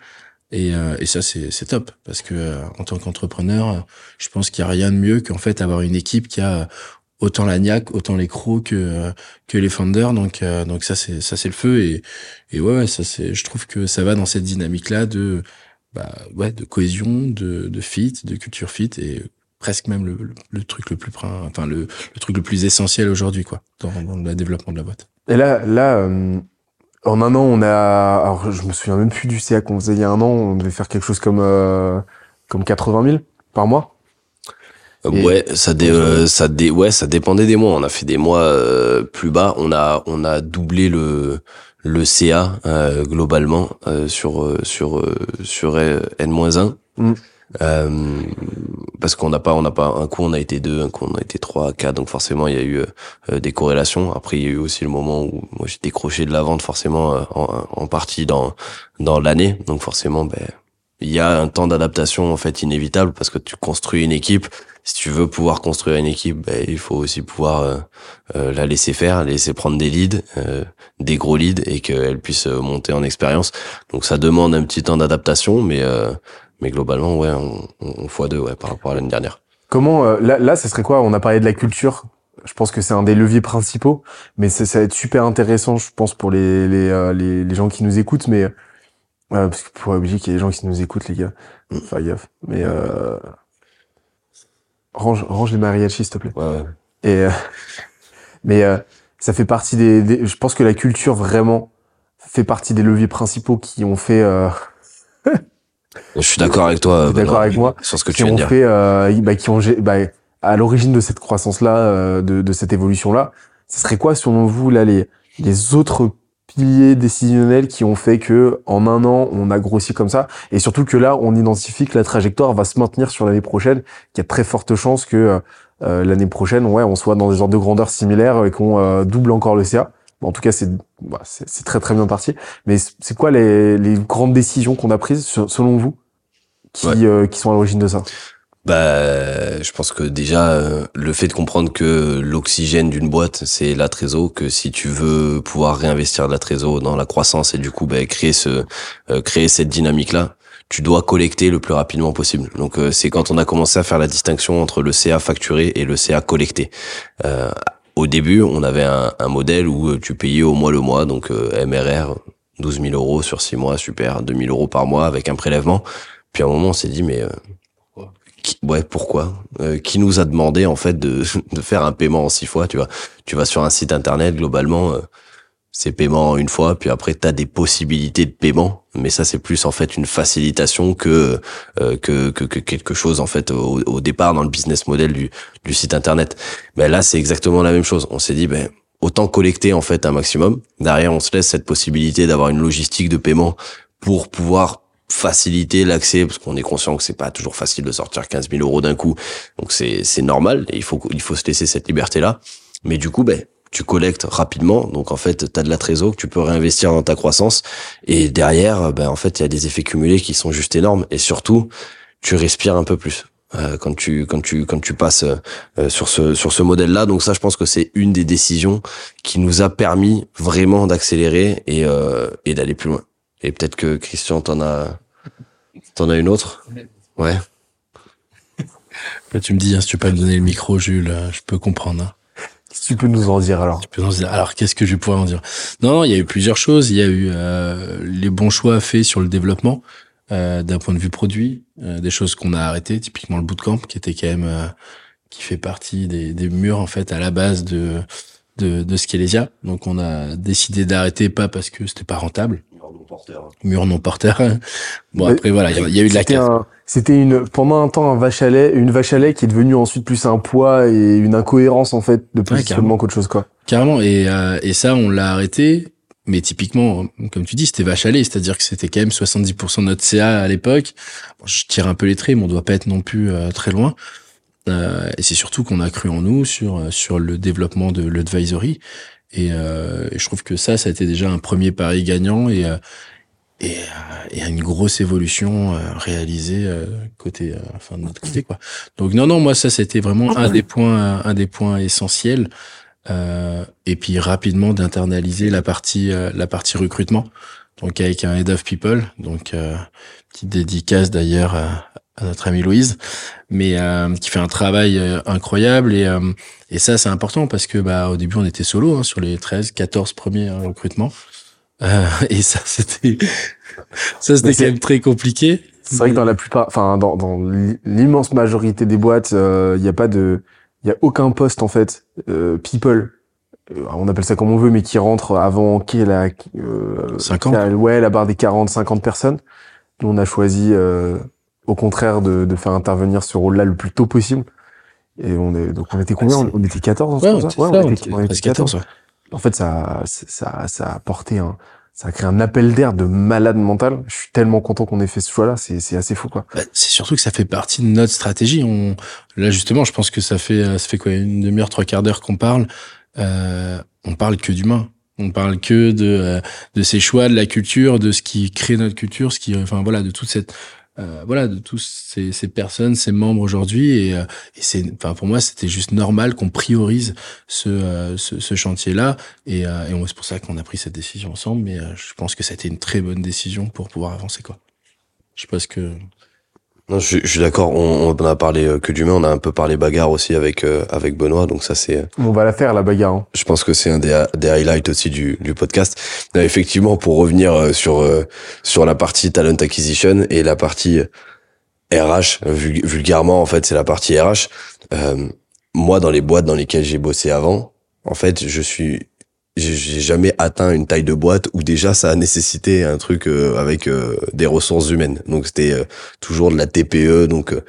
et, euh, et ça, c'est top parce que euh, en tant qu'entrepreneur, je pense qu'il n'y a rien de mieux qu'en fait avoir une équipe qui a autant la niaque, autant les crocs que que les founders. Donc euh, donc ça c'est ça c'est le feu et et ouais, ça c'est je trouve que ça va dans cette dynamique là de bah ouais de cohésion, de fit, de culture fit et presque même le, truc le plus enfin le truc le plus essentiel aujourd'hui quoi dans, dans le développement de la boîte. Et là là en un an, on a, alors je me souviens même plus du CA qu'on faisait il y a un an, on devait faire quelque chose comme euh, comme 80 000 par mois. Euh, ouais, ça dé, euh, ça dé, ouais, ça dépendait des mois. On a fait des mois plus bas. On a on a doublé le le CA globalement sur sur sur N-1. Euh, parce qu'on n'a pas, on n'a pas un coup on a été deux, un coup on a été trois, quatre, donc forcément il y a eu euh, des corrélations. Après il y a eu aussi le moment où moi j'ai décroché de la vente forcément euh, en, en, partie dans dans l'année, donc forcément ben il y a un temps d'adaptation en fait inévitable parce que tu construis une équipe. Si tu veux pouvoir construire une équipe, ben, il faut aussi pouvoir la laisser faire, laisser prendre des leads, des gros leads et qu'elle puisse monter en expérience. Donc ça demande un petit temps d'adaptation, mais mais globalement, ouais, on, on fois deux, ouais, par rapport à l'année dernière. Comment euh, là, là, ce serait quoi? On a parlé de la culture. Je pense que c'est un des leviers principaux, mais ça, va être super intéressant, je pense, pour les les, euh, les, les, gens qui nous écoutent. Mais euh, parce que pour obliger qu'il y ait des gens qui nous écoutent, les gars. Mm. Enfin, gaffe. Mais euh, range range les mariachis, s'il te plaît. Ouais, ouais. Et mais ça fait partie des, des, Je pense que la culture vraiment fait partie des leviers principaux qui ont fait [LAUGHS] Je suis d'accord avec toi. D'accord avec moi. Sur ce que tu viens de dire. Fait, euh, bah, qui ont bah, à l'origine de cette croissance-là, euh, de, de, cette évolution-là, ce serait quoi, selon vous, là, les, les autres piliers décisionnels qui ont fait que en un an on a grossi comme ça. Et surtout que là on identifie que la trajectoire va se maintenir sur l'année prochaine qu'il y a très forte chance que euh, l'année prochaine ouais on soit dans des ordres de grandeur similaires et qu'on euh, double encore le CA en tout cas c'est bah, c'est très très bien parti. Mais c'est quoi les, les grandes décisions qu'on a prises selon vous qui, euh, qui sont à l'origine de ça? Bah, je pense que déjà euh, le fait de comprendre que l'oxygène d'une boîte c'est la trésor, que si tu veux pouvoir réinvestir de la trésor dans la croissance et du coup bah, créer ce euh, créer cette dynamique là, tu dois collecter le plus rapidement possible. Donc c'est quand on a commencé à faire la distinction entre le CA facturé et le CA collecté. au début, on avait un, un, modèle où tu payais au mois le mois, donc MRR 12 000 euros sur six mois, super, 2 000 euros par mois avec un prélèvement. Puis à un moment, on s'est dit, mais euh, ouais, pourquoi? Euh, Qui nous a demandé en fait de, [LAUGHS] de faire un paiement en six fois Tu vois, tu vas sur un site internet, globalement, euh, c'est paiement en une fois, puis après tu as des possibilités de paiement, mais ça c'est plus en fait une facilitation que euh, que, que que quelque chose en fait au, au départ dans le business model du du site internet. Ben là c'est exactement la même chose. On s'est dit ben autant collecter en fait un maximum. Derrière on se laisse cette possibilité d'avoir une logistique de paiement pour pouvoir faciliter l'accès parce qu'on est conscient que c'est pas toujours facile de sortir 15 000 euros d'un coup. Donc c'est c'est normal il faut il faut se laisser cette liberté là mais du coup ben tu collectes rapidement. Donc en fait tu as de la trésor que tu peux réinvestir dans ta croissance. Et derrière ben en fait il y a des effets cumulés qui sont juste énormes. Et surtout tu respires un peu plus euh, quand tu quand tu quand tu passes euh, sur ce sur ce modèle là donc ça je pense que c'est une des décisions qui nous a permis vraiment d'accélérer et euh, et d'aller plus loin et peut-être que Christian t'en a t'en as une autre? Ouais Là, tu me dis, hein, si tu peux pas me donner le micro, Jules, euh, je peux comprendre. hein. Tu peux nous en dire alors Tu peux en dire- Alors, qu'est-ce que je pourrais en dire? Non, non, il y a eu plusieurs choses. Il y a eu euh, les bons choix faits sur le développement euh, d'un point de vue produit, euh, des choses qu'on a arrêtées, typiquement le bootcamp, qui était quand même euh, qui fait partie des, des murs en fait à la base de de, de Scalesia. Donc, on a décidé d'arrêter, pas parce que c'était pas rentable, mur non porteur. bon, Mais- après voilà, il y a- il y a eu de la C'était casse. un- C'était une pendant un temps un vache à lait, une vache à lait qui est devenue ensuite plus un poids et une incohérence en fait de positionnement carrément. qu'autre chose quoi. Carrément. Et, euh, et ça, on l'a arrêté. Mais typiquement, comme tu dis, c'était vache à lait, c'est-à-dire que c'était quand même 70% de notre CA à l'époque. Bon, je tire un peu les traits, mais on doit pas être non plus euh, très loin. Euh, et c'est surtout qu'on a cru en nous sur euh, sur le développement de l'advisory. Et, euh, je trouve que ça, ça a été déjà un premier pari gagnant et euh, et, euh, et une grosse évolution euh, réalisée côté, enfin de notre côté quoi. Donc non non, moi ça c'était vraiment un des points un des points essentiels. Euh, et puis rapidement d'internaliser la partie la partie recrutement donc avec un head of people donc euh, petite dédicace d'ailleurs à, à notre amie Louise mais euh, qui fait un travail euh, incroyable et euh, et ça c'est important parce que bah au début on était solo hein, sur les 13 14 premiers euh, recrutements Euh, [LAUGHS] et ça c'était ça c'était quand même très compliqué C'est vrai que dans la plupart, enfin dans, dans l'immense majorité des boîtes, il y a pas de, il y a aucun poste en fait euh, people. euh, on appelle ça comme on veut, mais qui rentre avant qui est la, euh, 50. qui a- ouais, la barre des 40, 50 personnes. Nous, on a choisi, euh, au contraire, de, de faire intervenir ce rôle-là le plus tôt possible. Et on est, donc on était combien? c'est- on, on était 14, ouais, c'est on comme ça? était, Ouais, ça, on était- on était presque 14. 14 ouais. En fait, ça, ça, ça a apporté un, ça a créé un appel d'air de malade mental. Je suis tellement content qu'on ait fait ce choix-là. C'est, c'est assez fou, quoi. Bah, c'est surtout que ça fait partie de notre stratégie. On, là, justement, je pense que ça fait, euh, ça fait quoi, une demi-heure, trois quarts d'heure qu'on parle. Euh, on parle que d'humain. On parle que de, euh, de ces choix, de la culture, de ce qui crée notre culture, ce qui, enfin voilà, de toute cette, euh, voilà, de tous ces, ces personnes, ces membres aujourd'hui. Et, euh, et c'est, enfin pour moi, c'était juste normal qu'on priorise ce, euh, ce, ce chantier-là. Et, euh, et c'est pour ça qu'on a pris cette décision ensemble. Mais euh, je pense que c'était une très bonne décision pour pouvoir avancer, quoi. Je ce que. Non, je, suis- je suis d'accord. On, on a parlé euh, que d'humain. On a un peu parlé bagarre aussi avec euh, avec Benoît. Donc ça, c'est. On va la faire, la bagarre. hein. Je pense que c'est un des, des highlights aussi du, du podcast. Euh, effectivement, pour revenir euh, sur euh, sur la partie talent acquisition et la partie RH, euh, vul- vulgairement en fait, c'est la partie RH. Euh, moi, dans les boîtes dans lesquelles j'ai bossé avant, en fait, je suis j'ai jamais atteint une taille de boîte où déjà ça a nécessité un truc euh, avec euh, des ressources humaines. Donc c'était euh, toujours de la TPE. Donc euh,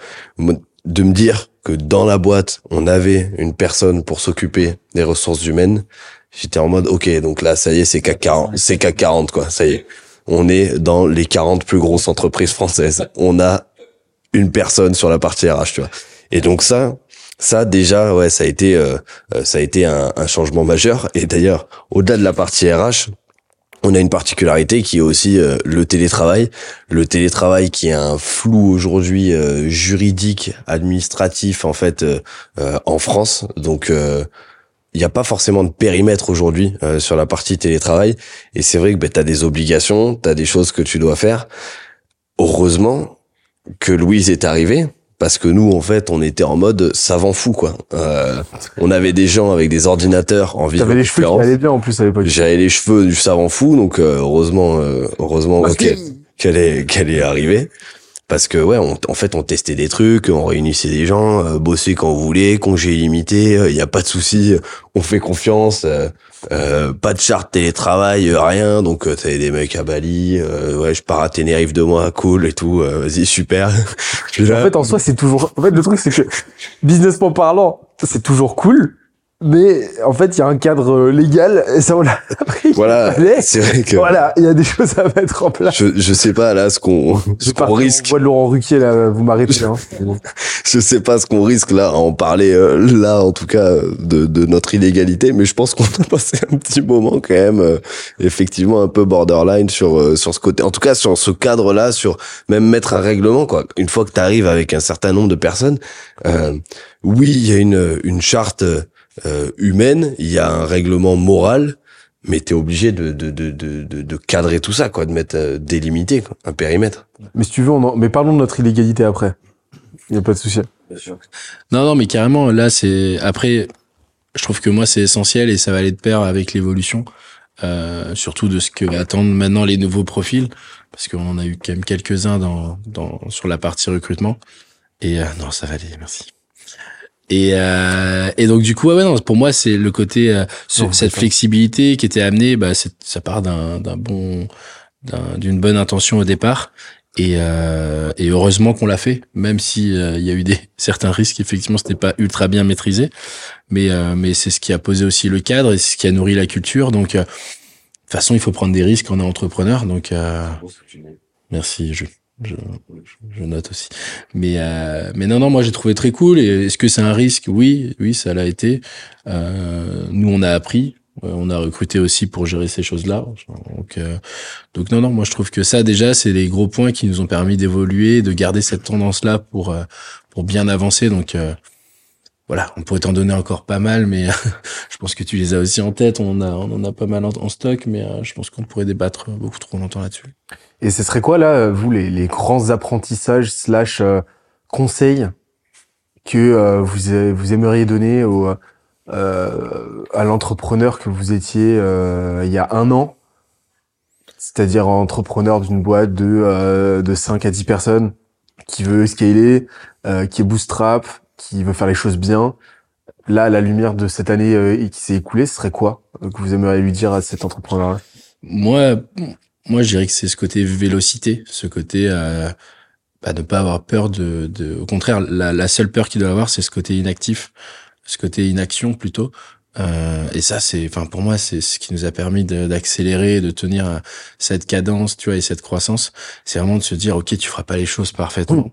de me dire que dans la boîte on avait une personne pour s'occuper des ressources humaines, j'étais en mode ok donc là ça y est c'est CAC 40, c'est CAC 40 quoi. Ça y est, on est dans les 40 plus grosses entreprises françaises. On a une personne sur la partie RH, tu vois. Et donc ça, ça déjà, ouais, ça a été, euh, euh, ça a été un, un changement majeur. Et d'ailleurs, au-delà de la partie RH, on a une particularité qui est aussi euh, le télétravail. Le télétravail qui est un flou aujourd'hui euh, juridique, administratif en fait euh, euh, en France. Donc il n'y a pas forcément de périmètre aujourd'hui sur la partie télétravail. Et c'est vrai que ben, tu as des obligations, tu as des choses que tu dois faire. Heureusement que Louise est arrivée parce que nous en fait on était en mode savant fou quoi. Euh, on avait des gens avec des ordinateurs en T'avais les cheveux qui allaient bien en plus à l'époque. J'avais les cheveux du savant fou donc euh, heureusement euh, heureusement qu'elle est qu'elle est arrivée parce que ouais on, en fait on testait des trucs on réunissait des gens euh, bosser quand vous voulez congé illimité il y a pas de souci on fait confiance euh, pas de charte télétravail euh, rien donc euh, t'avais des mecs à Bali euh, ouais je pars à Tenerife deux mois cool et tout euh, vas-y super [LAUGHS] En fait, en soi, c'est toujours. En fait, le truc, c'est que businessment parlant, c'est toujours cool. Mais en fait, il y a un cadre euh, légal et ça, on l'a [LAUGHS] appris. voilà [LAUGHS] c'est vrai que Voilà, il y a des choses à mettre en place. je je sais pas là ce qu'on ce J'espère qu'on qu'on risque voit de Laurent Ruquier, là, vous m'arrêtez, hein. [LAUGHS] je sais pas ce qu'on risque là à en parler euh, là en tout cas euh, de, de notre illégalité mais je pense qu'on a passé un petit moment quand même euh, effectivement un peu borderline sur euh, sur ce côté en tout cas sur ce cadre là sur même mettre un règlement quoi une fois que tu arrives avec un certain nombre de personnes euh, oui il y a une une charte euh, humaine il y a un règlement moral mais t'es obligé de, de, de, de, de, de cadrer tout ça, quoi, de mettre euh, délimité, quoi, un périmètre. Mais si tu veux, on en... mais parlons de notre illégalité après. Il y a pas de souci. Non, non, mais carrément, là, c'est après. Je trouve que moi, c'est essentiel et ça va aller de pair avec l'évolution, euh, surtout de ce que attendent maintenant les nouveaux profils, parce qu'on en a eu quand même quelques-uns dans, dans sur la partie recrutement. Et euh, non, ça va aller, merci. Et, euh, et donc du coup, ouais, ouais, non, pour moi, c'est le côté euh, ce- Non, cette flexibilité qui était amenée, bah, c'est- ça part d'un d'un bon, d'un- d'une bonne intention au départ. Et, euh, et heureusement qu'on l'a fait, même si euh, il y a eu des [LAUGHS] certains risques. Effectivement, c'était pas ultra bien maîtrisé, mais euh, mais c'est ce qui a posé aussi le cadre et c'est ce qui a nourri la culture. Donc, euh, de toute façon, il faut prendre des risques quand on est entrepreneur. Donc, euh, merci, je, je, je note aussi. Mais euh, mais non, non, moi j'ai trouvé très cool. Et est-ce que c'est un risque? Oui, oui, ça l'a été. Euh, nous, on a appris. Euh, On a recruté aussi pour gérer ces choses-là. Donc, euh, donc non, non, moi je trouve que ça déjà, c'est les gros points qui nous ont permis d'évoluer, de garder cette tendance-là pour euh, pour bien avancer. Donc euh, voilà, on pourrait t'en donner encore pas mal, mais [LAUGHS] je pense que tu les as aussi en tête. On en a, on en a pas mal en, stock, mais je pense qu'on pourrait débattre beaucoup trop longtemps là-dessus. Et ce serait quoi, là, vous, les, les grands apprentissages slash euh, conseils que euh, vous, vous aimeriez donner au, euh, à l'entrepreneur que vous étiez euh, il y a un an? C'est-à-dire entrepreneur d'une boîte de, euh, de 5 à 10 personnes qui veut scaler, euh, qui est bootstrap, qui veut faire les choses bien. Là, à la lumière de cette année euh, qui s'est écoulée, ce serait quoi euh, que vous aimeriez lui dire à cet entrepreneur-là? Moi, moi, je dirais que c'est ce côté vélocité, ce côté euh, bah, ne pas avoir peur de, de. Au contraire, la, la seule peur qu'il doit avoir, c'est ce côté inactif, ce côté inaction plutôt. Euh, et ça, c'est, enfin, pour moi, c'est ce qui nous a permis d'accélérer, de tenir euh, cette cadence, tu vois, et cette croissance. C'est vraiment de se dire, ok, tu feras pas les choses parfaitement.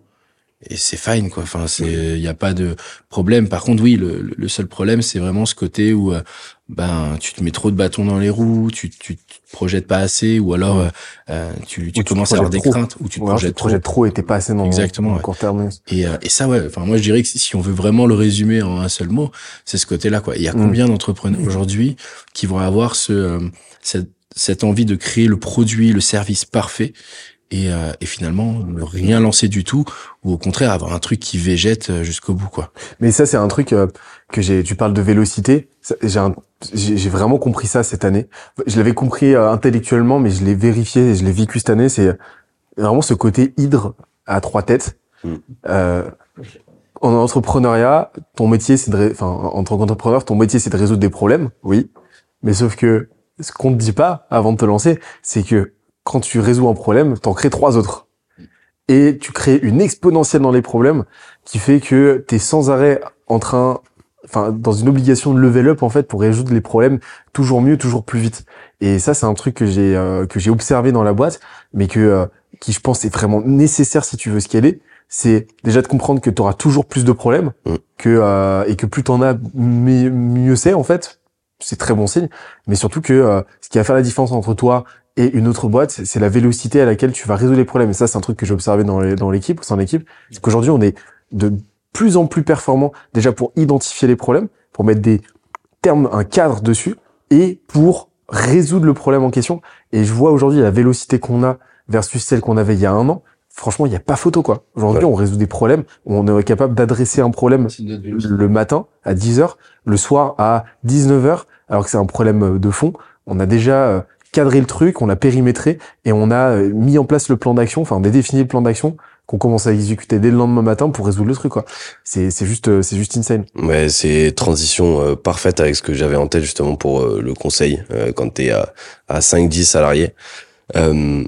Et c'est fine, quoi. Enfin, c'est, il y a pas de problème. Par contre, oui, le, le seul problème, c'est vraiment ce côté où, euh, ben, tu te mets trop de bâtons dans les roues, tu, tu, te projettes pas assez, ou alors euh, euh, tu, tu commences à avoir des trop. craintes, ou tu te Ou alors, tu projettes te trop. projettes trop et t'es pas assez dans, Exactement, dans ouais. court terme. Et, euh, et ça, ouais. Enfin, moi, je dirais que si si on veut vraiment le résumer en un seul mot, c'est ce côté-là, quoi. Il y a Mm. combien d'entrepreneurs aujourd'hui qui vont avoir ce, euh, cette, cette envie de créer le produit, le service parfait, et, euh, et finalement ne rien lancer du tout, ou au contraire avoir un truc qui végète euh, jusqu'au bout, quoi. Mais ça, c'est un truc euh, que j'ai. Tu parles de vélocité. J'ai vraiment compris ça cette année. Je l'avais compris euh, intellectuellement, mais je l'ai vérifié et je l'ai vécu cette année. C'est vraiment ce côté hydre à trois têtes. Mm. Euh, en entrepreneuriat, ton métier, c'est de, enfin, en tant qu'entrepreneur, ton métier, c'est de résoudre des problèmes, oui. Mais sauf que ce qu'on te dit pas avant de te lancer, c'est que quand tu résous un problème, t'en crées trois autres. Et tu crées une exponentielle dans les problèmes qui fait que t'es sans arrêt en train, enfin, dans une obligation de level up, en fait, pour résoudre les problèmes toujours mieux, toujours plus vite. Et ça, c'est un truc que j'ai, euh, que j'ai observé dans la boîte, mais que, euh, qui je pense est vraiment nécessaire si tu veux scaler. C'est déjà de comprendre que tu auras toujours plus de problèmes, Mm. que, euh, et que plus t'en as, mi- mieux c'est, en fait. C'est très bon signe. Mais surtout que, euh, ce qui va faire la différence entre toi et une autre boîte, c'est la vélocité à laquelle tu vas résoudre les problèmes. Et ça, c'est un truc que j'ai observé dans les- dans l'équipe, au sein de l'équipe. C'est qu'aujourd'hui, on est de plus en plus performant déjà pour identifier les problèmes, pour mettre des termes, un cadre dessus, et pour résoudre le problème en question. Et je vois aujourd'hui la vélocité qu'on a versus celle qu'on avait il y a un an. franchement, il n'y a pas photo, quoi. Aujourd'hui, Ouais. on résout des problèmes. On est capable d'adresser un problème le matin à 10h, le soir à 19h, alors que c'est un problème de fond. On a déjà euh, cadré le truc, on l'a périmétré et on a euh, mis en place le plan d'action, enfin, on a défini le plan d'action qu'on commence à exécuter dès le lendemain matin pour résoudre le truc, quoi. C'est, c'est juste, euh, c'est juste insane. Ouais, c'est transition euh, parfaite avec ce que j'avais en tête justement pour euh, le conseil euh, quand t'es à, à 5-10 salariés. Euh,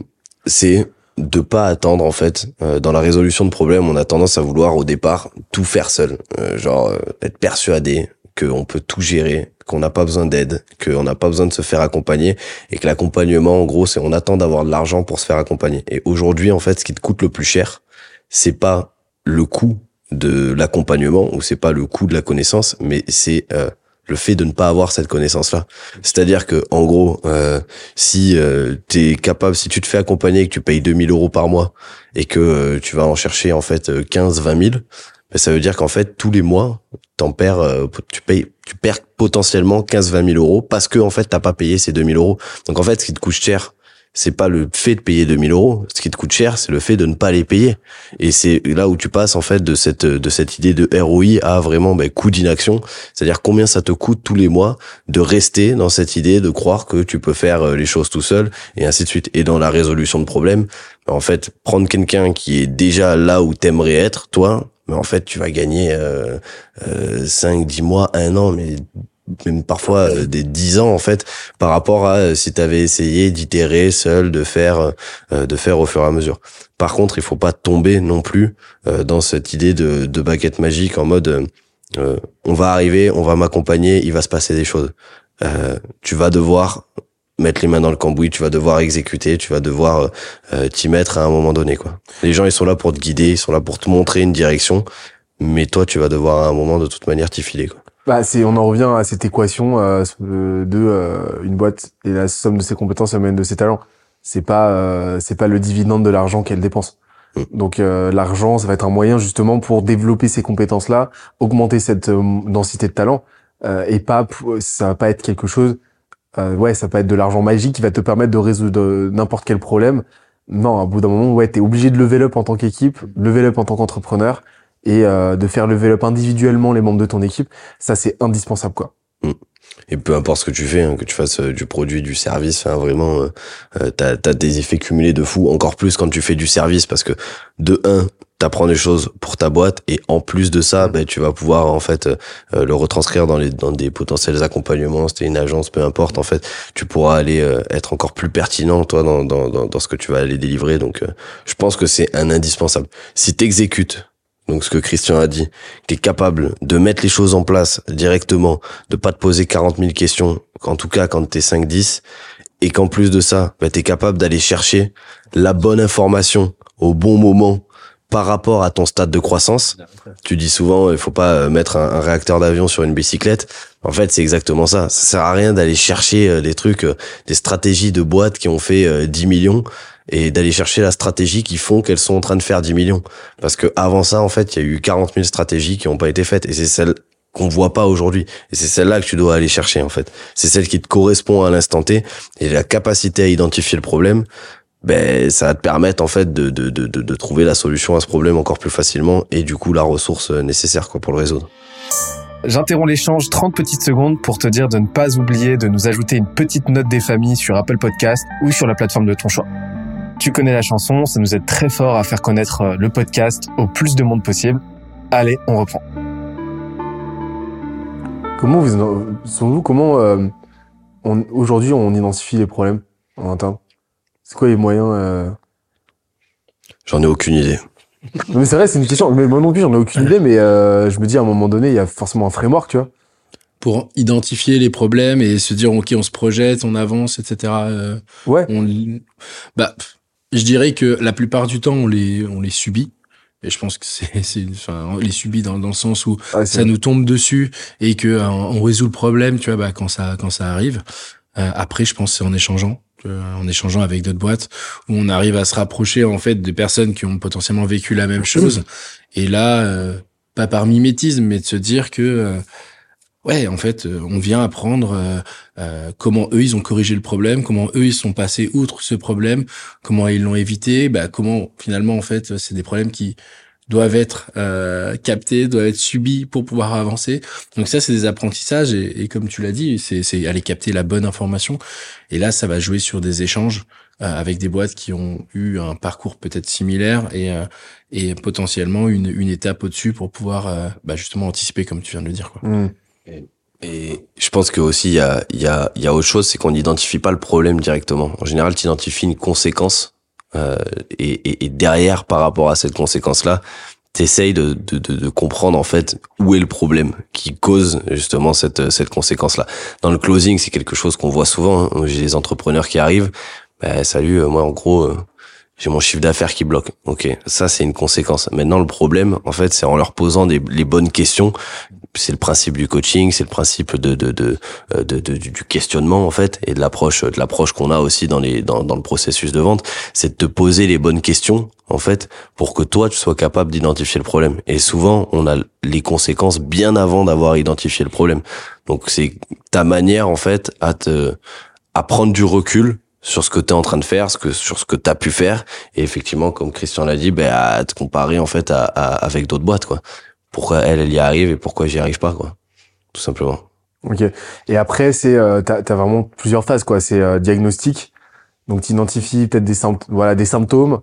c'est de pas attendre en fait dans la résolution de problèmes on a tendance à vouloir au départ tout faire seul genre être persuadé qu'on peut tout gérer qu'on n'a pas besoin d'aide qu'on n'a pas besoin de se faire accompagner et que l'accompagnement en gros c'est on attend d'avoir de l'argent pour se faire accompagner. Et aujourd'hui en fait ce qui te coûte le plus cher c'est pas le coût de l'accompagnement ou c'est pas le coût de la connaissance mais c'est euh, le fait de ne pas avoir cette connaissance là c'est-à-dire que en gros euh, si euh, t'es capable si tu te fais accompagner et que tu payes 2000 euros par mois et que euh, tu vas en chercher en fait euh, 15 20 000 ben, ça veut dire qu'en fait tous les mois t'en perds euh, tu payes tu perds potentiellement 15 20 000 euros parce que en fait t'as pas payé ces 2000 euros. Donc en fait ce qui te coûte cher c'est pas le fait de payer 2000 euros. Ce qui te coûte cher, c'est le fait de ne pas les payer. Et c'est là où tu passes, en fait, de cette, de cette idée de ROI à vraiment, ben, coût d'inaction. C'est-à-dire combien ça te coûte tous les mois de rester dans cette idée de croire que tu peux faire euh, les choses tout seul et ainsi de suite. Et dans la résolution de problèmes, en fait, prendre quelqu'un qui est déjà là où t'aimerais être, toi, mais en fait, tu vas gagner euh, euh, 5, 10 mois, un an, mais même parfois euh, des 10 ans en fait par rapport à euh, si tu avais essayé d'itérer seul de faire euh, de faire au fur et à mesure. Par contre, il faut pas tomber non plus euh, dans cette idée de, de baguette magique en mode euh, euh, on va arriver, on va m'accompagner, il va se passer des choses. Euh, tu vas devoir mettre les mains dans le cambouis, tu vas devoir exécuter, tu vas devoir euh, euh, t'y mettre à un moment donné quoi. Les gens ils sont là pour te guider, ils sont là pour te montrer une direction, mais toi tu vas devoir à un moment de toute manière t'y filer quoi. Bah, c'est, on en revient à cette équation euh, de euh, une boîte et la somme de ses compétences la moyenne de ses talents. C'est pas, euh, c'est pas le dividende de l'argent qu'elle dépense. Mm. Donc euh, l'argent, ça va être un moyen justement pour développer ces compétences-là, augmenter cette euh, densité de talent, euh, et pas, ça va pas être quelque chose. euh, ouais, ça va pas être de l'argent magique qui va te permettre de résoudre euh, n'importe quel problème. Non, à bout d'un moment, ouais, t'es obligé de level up en tant qu'équipe, level up en tant qu'entrepreneur, et euh, de faire level up individuellement les membres de ton équipe. Ça, c'est indispensable, quoi. Et peu importe ce que tu fais, hein, que tu fasses euh, du produit, du service, enfin vraiment, euh, euh, t'as as des effets cumulés de fou. Encore plus quand tu fais du service, parce que de un, t'apprends des choses pour ta boîte, et en plus de ça, ben tu vas pouvoir en fait euh, le retranscrire dans les dans des potentiels accompagnements. Si t'es une agence, peu importe, en fait, tu pourras aller euh, être encore plus pertinent toi dans dans dans, dans ce que tu vas aller délivrer. Donc, euh, je pense que c'est un indispensable. Si t'exécutes donc ce que Christian a dit, que t'es capable de mettre les choses en place directement, de pas te poser 40 000 questions, en tout cas quand t'es 5-10, et qu'en plus de ça, bah, t'es capable d'aller chercher la bonne information au bon moment par rapport à ton stade de croissance. Tu dis souvent, il faut pas euh, mettre un, réacteur d'avion sur une bicyclette. En fait, c'est exactement ça. Ça sert à rien d'aller chercher euh, des trucs, euh, des stratégies de boîtes qui ont fait euh, 10 millions et d'aller chercher la stratégie qui font qu'elles sont en train de faire 10 millions. Parce que avant ça, en fait, il y a eu 40 000 stratégies qui n'ont pas été faites. Et c'est celle qu'on voit pas aujourd'hui. Et c'est celle-là que tu dois aller chercher, en fait. C'est celle qui te correspond à l'instant T. Et la capacité à identifier le problème, ben, ça va te permettre, en fait, de, de, de, de, trouver la solution à ce problème encore plus facilement et du coup, la ressource euh, nécessaire, quoi, pour le résoudre. J'interromps l'échange 30 petites secondes pour te dire de ne pas oublier de nous ajouter une petite note des familles sur Apple Podcast ou sur la plateforme de ton choix. Tu connais la chanson, ça nous aide très fort à faire connaître euh, le podcast au plus de monde possible. Allez, on reprend. Comment vous, selon vous, comment euh, on, aujourd'hui on identifie les problèmes en interne? C'est quoi les moyens euh... J'en ai aucune idée. Non, mais c'est vrai, c'est une question. Mais moi non plus, j'en ai aucune idée, mais euh, je me dis à un moment donné, il y a forcément un framework, tu vois. Pour identifier les problèmes et se dire, OK, on se projette, on avance, etc. euh, Ouais. on, bah, je dirais que la plupart du temps, on les, on les subit. Et je pense que c'est, [LAUGHS] c'est, enfin, on les subit dans, dans le sens où c'est- ça nous tombe dessus et que euh, on résout le problème, tu vois, bah, quand ça, quand ça arrive. Euh, après, je pense que c'est en échangeant, en échangeant avec d'autres boîtes où on arrive à se rapprocher en fait de personnes qui ont potentiellement vécu la même chose. Et là, euh, pas par mimétisme, mais de se dire que euh, ouais, en fait, euh, on vient apprendre euh, euh, comment eux ils ont corrigé le problème, comment eux ils sont passés outre ce problème, comment ils l'ont évité, bah comment finalement en fait c'est des problèmes qui doivent être euh, captés, doivent être subis pour pouvoir avancer. Donc ça, c'est des apprentissages et, et comme tu l'as dit, c'est, aller capter la bonne information. Et là, ça va jouer sur des échanges euh, avec des boîtes qui ont eu un parcours peut-être similaire et, euh, et potentiellement une, une étape au-dessus pour pouvoir euh, bah, justement anticiper, comme tu viens de le dire. Quoi. Mm. Et je pense que aussi il y a, y, a, y a autre chose, c'est qu'on n'identifie pas le problème directement. En général, tu identifies une conséquence euh, et, et, et, derrière, par rapport à cette conséquence-là, t'essayes de, de, de, de, comprendre en fait où est le problème qui cause justement cette, cette conséquence-là. Dans le closing, c'est quelque chose qu'on voit souvent. Hein. J'ai des entrepreneurs qui arrivent. Ben, salut, moi en gros, euh, j'ai mon chiffre d'affaires qui bloque. Ok, ça c'est une conséquence. Maintenant, le problème, en fait, c'est en leur posant des, les bonnes questions c'est le principe du coaching, c'est le principe de de, de, de, de, du questionnement en fait et de l'approche de l'approche qu'on a aussi dans les dans le processus de vente, c'est de te poser les bonnes questions en fait pour que toi tu sois capable d'identifier le problème. Et souvent on a les conséquences bien avant d'avoir identifié le problème. Donc c'est ta manière en fait à te à prendre du recul sur ce que tu es en train de faire, ce que sur ce que tu as pu faire et effectivement comme Christian l'a dit ben à te comparer en fait à, à avec d'autres boîtes quoi pourquoi elle, elle y arrive et pourquoi j'y arrive pas, quoi. Tout simplement. Ok. Et après, c'est, euh, t'as, as vraiment plusieurs phases, quoi. C'est euh, diagnostic. Donc, tu identifies peut-être des symptômes, voilà, des symptômes.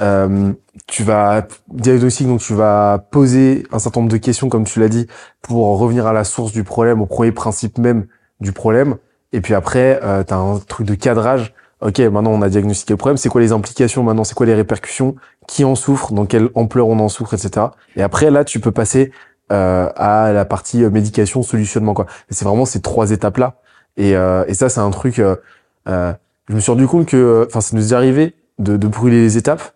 Euh, tu vas diagnostic, donc tu vas poser un certain nombre de questions, comme tu l'as dit, pour revenir à la source du problème, au premier principe même du problème. Et puis après, euh, tu as un truc de cadrage ok, maintenant on a diagnostiqué le problème, c'est quoi les implications maintenant, c'est quoi les répercussions, qui en souffre, dans quelle ampleur on en souffre, etc. Et après là, tu peux passer euh, à la partie euh, médication, solutionnement, quoi. C'est vraiment ces trois étapes là. Et, euh, et ça, c'est un truc. Euh, euh, je me suis rendu compte que, enfin, ça nous est arrivé de, de brûler les étapes,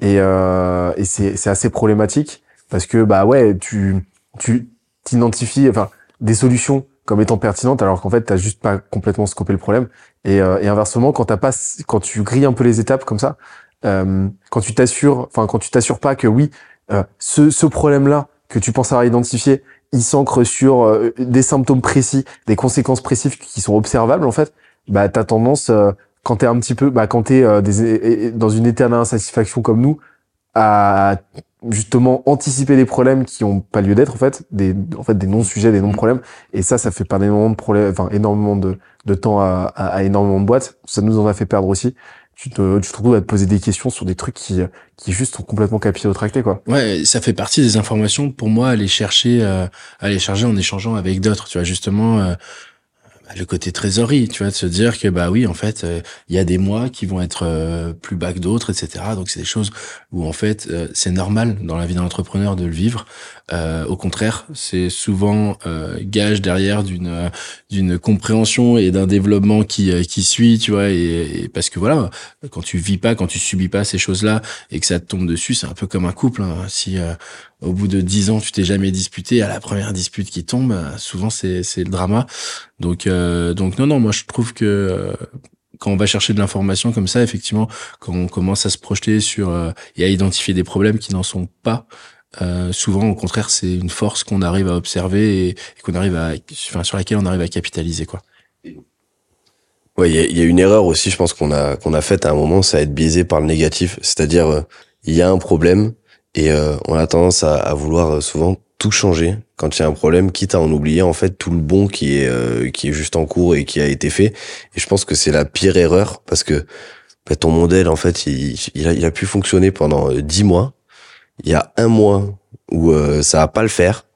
et, euh, et c'est, c'est assez problématique parce que bah ouais, tu tu t'identifies, enfin, des solutions comme étant pertinentes alors qu'en fait t'as juste pas complètement scopé le problème. Et, euh, et inversement quand t'as pas quand tu grilles un peu les étapes comme ça euh, quand tu t'assures enfin quand tu t'assures pas que oui euh, ce, ce problème là que tu penses avoir identifié il s'ancre sur euh, des symptômes précis des conséquences précises qui sont observables en fait bah t'as tendance euh, quand t'es un petit peu bah quand t'es euh, dans une éternelle insatisfaction comme nous à justement anticiper des problèmes qui ont pas lieu d'être en fait des en fait des non sujets des non problèmes et ça ça fait perdre énormément de problèmes enfin énormément de, de temps à, à, énormément de boîtes. Ça nous en a fait perdre aussi. Tu te tu te retrouves à te poser des questions sur des trucs qui qui juste sont complètement capillotractés quoi. Ouais ça fait partie des informations pour moi à aller chercher euh, à chercher en échangeant avec d'autres. Tu vois justement euh, le côté trésorerie, tu vois, de se dire que bah oui, en fait, il euh, y a des mois qui vont être euh, plus bas que d'autres, etc. Donc c'est des choses où en fait euh, c'est normal dans la vie d'un entrepreneur de le vivre. au contraire, c'est souvent gage derrière d'une d'une compréhension et d'un développement qui qui suit, tu vois, et, et, parce que voilà, quand tu vis pas, quand tu subis pas ces choses-là et que ça te tombe dessus, c'est un peu comme un couple. Hein. Si au bout de dix ans, tu t'es jamais disputé, à la première dispute qui tombe, souvent c'est c'est le drama. Donc euh, donc non non, moi je trouve que euh, quand on va chercher de l'information comme ça, effectivement, quand on commence à se projeter sur euh, et à identifier des problèmes qui n'en sont pas, euh, souvent au contraire c'est une force qu'on arrive à observer et, qu'on arrive à, enfin sur laquelle on arrive à capitaliser quoi. Ouais, il y, y, a une erreur aussi, je pense qu'on a qu'on a faite à un moment, c'est être biaisé par le négatif, c'est-à-dire il y a un problème, et euh, on a tendance à, à, vouloir euh, souvent tout changer quand il y a un problème, quitte à en oublier en fait tout le bon qui est euh, qui est juste en cours et qui a été fait. Et je pense que c'est la pire erreur parce que bah, ton modèle en fait il, il, a, il a pu fonctionner pendant euh, dix mois. Il y a un mois où euh, ça va pas le faire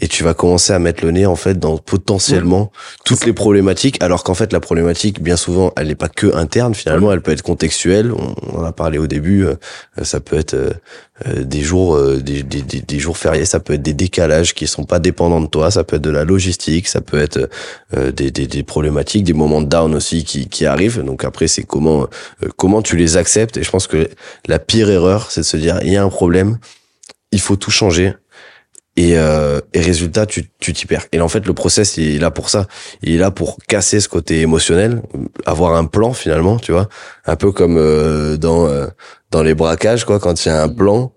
et tu vas commencer à mettre le nez en fait dans potentiellement toutes les problématiques alors qu'en fait la problématique bien souvent elle n'est pas que interne finalement elle peut être contextuelle. On, en a parlé au début euh, ça peut être euh, des jours euh, des, des, des, jours fériés ça peut être des décalages qui sont pas dépendants de toi ça peut être de la logistique ça peut être des, des, des problématiques des moments de down aussi qui, qui arrivent. Donc après c'est comment comment tu les acceptes. Et je pense que la pire erreur c'est de se dire il y a un problème il faut tout changer et, euh, et résultat tu tu t'y perds. Et en fait le process il est là pour ça. Il est là pour casser ce côté émotionnel avoir un plan finalement tu vois. Un peu comme euh, dans euh, dans les braquages quoi quand il y a un plan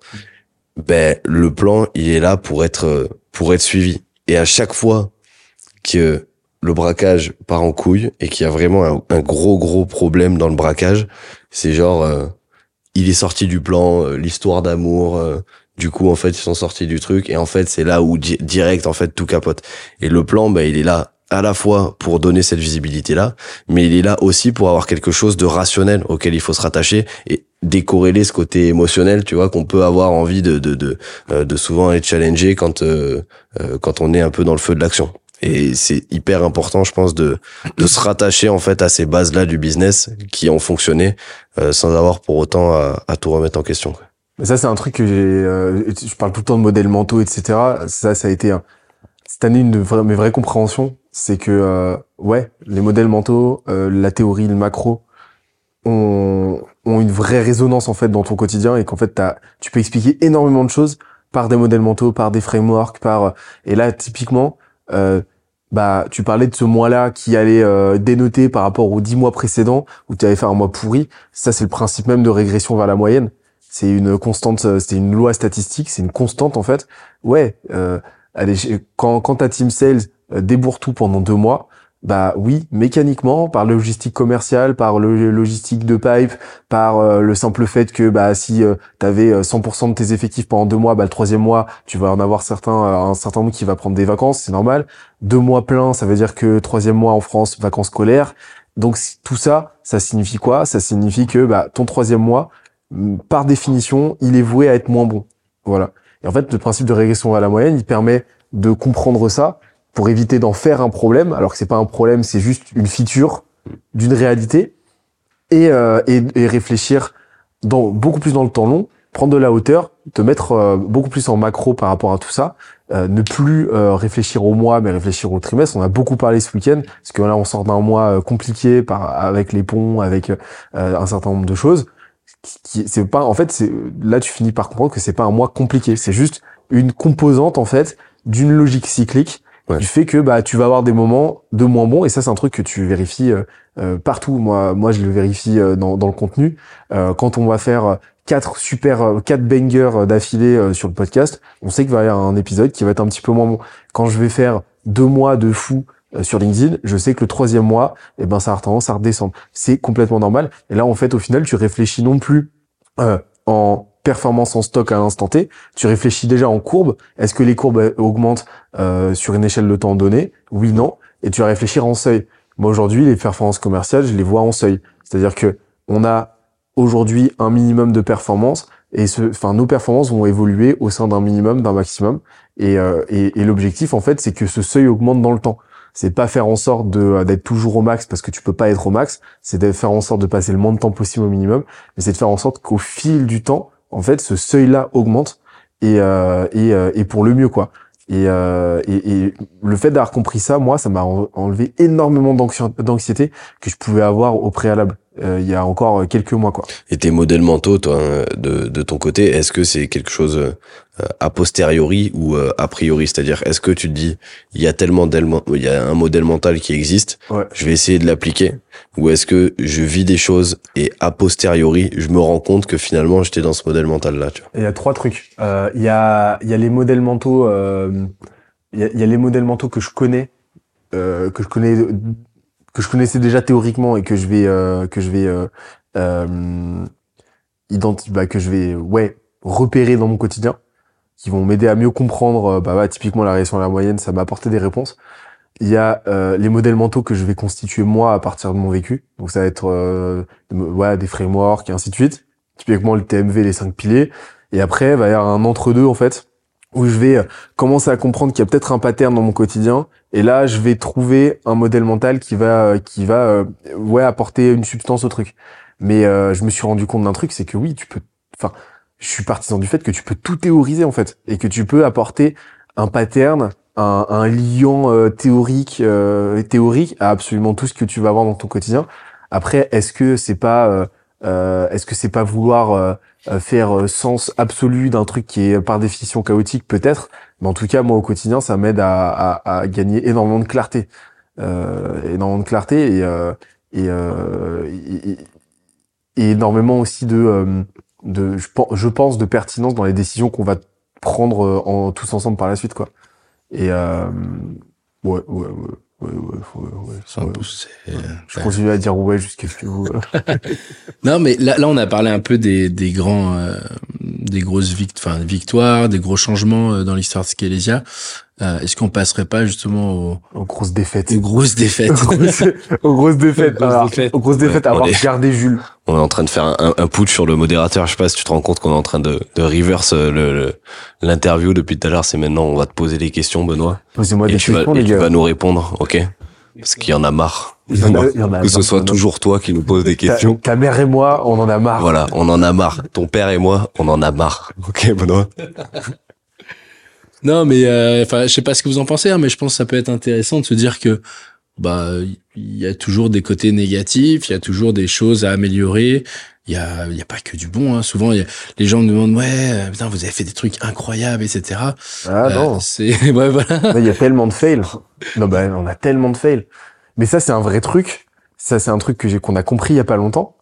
ben le plan il est là pour être pour être suivi. Et à chaque fois que le braquage part en couille et qu'il y a vraiment un, un gros gros problème dans le braquage, c'est genre euh, il est sorti du plan, euh, l'histoire d'amour, euh, du coup en fait ils sont sortis du truc et en fait c'est là où di- direct en fait tout capote. Et le plan bah il est là à la fois pour donner cette visibilité là, mais il est là aussi pour avoir quelque chose de rationnel auquel il faut se rattacher et décorréler ce côté émotionnel, tu vois, qu'on peut avoir envie de de de, euh, de souvent être challengé quand euh, euh, quand on est un peu dans le feu de l'action. Et c'est hyper important, je pense, de de se rattacher en fait à ces bases là du business qui ont fonctionné euh, sans avoir pour autant à, à tout remettre en question. quoi. Mais ça, c'est un truc que j'ai. euh, je parle tout le temps de modèles mentaux, etc. Ça, ça a été cette année une de mes vraies compréhensions, c'est que euh, ouais, les modèles mentaux, euh, la théorie, le macro, ont, ont une vraie résonance en fait dans ton quotidien et qu'en fait, t'as, tu peux expliquer énormément de choses par des modèles mentaux, par des frameworks, par euh, et là typiquement. Euh, bah, tu parlais de ce mois-là qui allait euh, dénoter par rapport aux dix mois précédents où tu avais fait un mois pourri. Ça, c'est le principe même de régression vers la moyenne c'est une constante, euh, c'est une loi statistique, c'est une constante en fait. Ouais, euh, allez, quand quand ta team sales euh, débourre tout pendant deux mois, bah oui, mécaniquement, par logistique commercial, par logistique de pipe, par euh, le simple fait que bah si tu avais 100% de tes effectifs pendant deux mois, bah le troisième mois, tu vas en avoir certains, euh, un certain nombre qui va prendre des vacances, c'est normal. Deux mois pleins, ça veut dire que troisième mois en France, vacances scolaires. Donc tout ça, ça signifie quoi? Ça signifie que bah ton troisième mois, par définition, il est voué à être moins bon. Voilà. Et en fait, le principe de régression à la moyenne, il permet de comprendre ça pour éviter d'en faire un problème, alors que c'est pas un problème, c'est juste une feature d'une réalité, et, euh, et, et réfléchir dans, beaucoup plus dans le temps long, prendre de la hauteur, te mettre euh, beaucoup plus en macro par rapport à tout ça, euh, ne plus euh, réfléchir au mois, mais réfléchir au trimestre. On a beaucoup parlé ce week-end, parce que là, on sort d'un mois euh, compliqué par, avec les ponts, avec un certain nombre de choses. C'est pas, en fait, c'est là, tu finis par comprendre que c'est pas un mois compliqué. C'est juste une composante, en fait, d'une logique cyclique Ouais. du fait que bah tu vas avoir des moments de moins bons et ça c'est un truc que tu vérifies euh, euh, partout moi moi je le vérifie euh, dans, dans le contenu Euh, quand on va faire euh, quatre super euh, quatre bangers d'affilée sur le podcast on sait qu'il va y avoir un épisode qui va être un petit peu moins bon quand je vais faire deux mois de fou sur LinkedIn je sais que le troisième mois eh ben ça a tendance à redescendre c'est complètement normal et là en fait au final tu réfléchis non plus euh, en performance en stock à l'instant T, tu réfléchis déjà en courbe. Est-ce que les courbes euh, augmentent euh, sur une échelle de temps donné Oui, non. Et tu vas réfléchir en seuil. Moi aujourd'hui, les performances commerciales, je les vois en seuil. C'est-à-dire que on a aujourd'hui un minimum de performance et ce, enfin nos performances vont évoluer au sein d'un minimum, d'un maximum. Et, euh, et, et l'objectif en fait, c'est que ce seuil augmente dans le temps. C'est pas faire en sorte euh, d'être toujours au max parce que tu peux pas être au max. C'est de faire en sorte de passer le moins de temps possible au minimum. Mais c'est de faire en sorte qu'au fil du temps, en fait, ce seuil-là augmente et, euh, et, euh, et pour le mieux, quoi. Et, et, et le fait d'avoir compris ça, moi, ça m'a en- enlevé énormément d'anxi- d'anxiété que je pouvais avoir au préalable euh, il y a encore quelques mois, quoi. Et tes modèles mentaux, toi, hein, de, de ton côté, est-ce que c'est quelque chose euh, a posteriori ou euh, a priori? C'est-à-dire, est-ce que tu te dis, il y a tellement d'éléments, il y a un modèle mental qui existe, Ouais. je vais essayer de l'appliquer? Ou est-ce que je vis des choses et a posteriori, je me rends compte que finalement, j'étais dans ce modèle mental-là, tu vois? Il y a trois trucs. Euh, Il y a il y a les modèles mentaux. euh, Il y, a, y a les modèles mentaux que je connais, euh, que je connais, que je connaissais déjà théoriquement et que je vais euh, que je vais euh, euh, bah, que je vais ouais repérer dans mon quotidien, qui vont m'aider à mieux comprendre. euh, bah, ouais, typiquement la réaction à la moyenne, ça m'a apporté des réponses. Il y a euh, les modèles mentaux que je vais constituer moi à partir de mon vécu. Donc ça va être euh, ouais, des frameworks et ainsi de suite. Typiquement le TMV, les cinq piliers. Et après, il va y avoir un entre-deux, en fait, où je vais euh, commencer à comprendre qu'il y a peut-être un pattern dans mon quotidien. Et là, je vais trouver un modèle mental qui va, euh, qui va, euh, ouais, apporter une substance au truc. Mais euh, je me suis rendu compte d'un truc, c'est que oui, tu peux, enfin, je suis partisan du fait que tu peux tout théoriser, en fait. Et que tu peux apporter un pattern, un, un lien euh, théorique, euh, théorique à absolument tout ce que tu vas avoir dans ton quotidien. Après, est-ce que c'est pas, est-ce que c'est pas vouloir faire euh, sens absolu d'un truc qui est par définition chaotique peut-être. Mais en tout cas moi au quotidien ça m'aide à, à, à gagner énormément de clarté. Euh, énormément de clarté et euh, et, euh, et, énormément aussi de euh, de je, pen- je pense de pertinence dans les décisions qu'on va prendre euh, en tous ensemble par la suite quoi. Et euh, Ouais, ouais, ouais. Ouais, ouais, ouais, ouais, C'est un ouais. c'est- Je continue à dire ouais jusqu'à ce que vous. euh, [LAUGHS] Non, mais là, là, on a parlé un peu des, des grands, euh, des grosses vict enfin, victoires, des gros changements euh, dans l'histoire de Skelésia. Euh, Est-ce qu'on passerait pas justement aux, aux grosses défaites. aux grosses défaites? [LAUGHS] Aux grosses, aux grosses défaites. Aux grosses Alors, défaites. aux grosses défaites, Ouais, avoir gardé Jules. On est en train de faire un, un, un putsch sur le modérateur. Je sais pas si tu te rends compte qu'on est en train de, de reverse euh, le- le- l'interview depuis tout à l'heure. C'est maintenant, on va te poser des questions, Benoît. Posez-moi Et des tu, vas, questions, et les tu vas nous répondre, ok? Parce qu'il y en a marre. Il y en a- il y en a que ce soit toujours toi qui nous pose des Ta, questions. ta mère et moi, on en a marre. Voilà, on en a marre. Ton père et moi, on en a marre. Ok, Benoît? [LAUGHS] Non, mais euh, enfin, je sais pas ce que vous en pensez, hein, mais je pense que ça peut être intéressant de se dire que bah il y a toujours des côtés négatifs, il y a toujours des choses à améliorer. Il y a il y a pas que du bon. Hein. Souvent, y a- les gens me demandent ouais, putain, vous avez fait des trucs incroyables, etc. Ah Euh, non. c'est [LAUGHS] ouais voilà. Là, Il y a tellement de fails. Non, bah, on a tellement de fails. Mais ça, c'est un vrai truc. Ça, c'est un truc que j'ai, qu'on a compris il y a pas longtemps.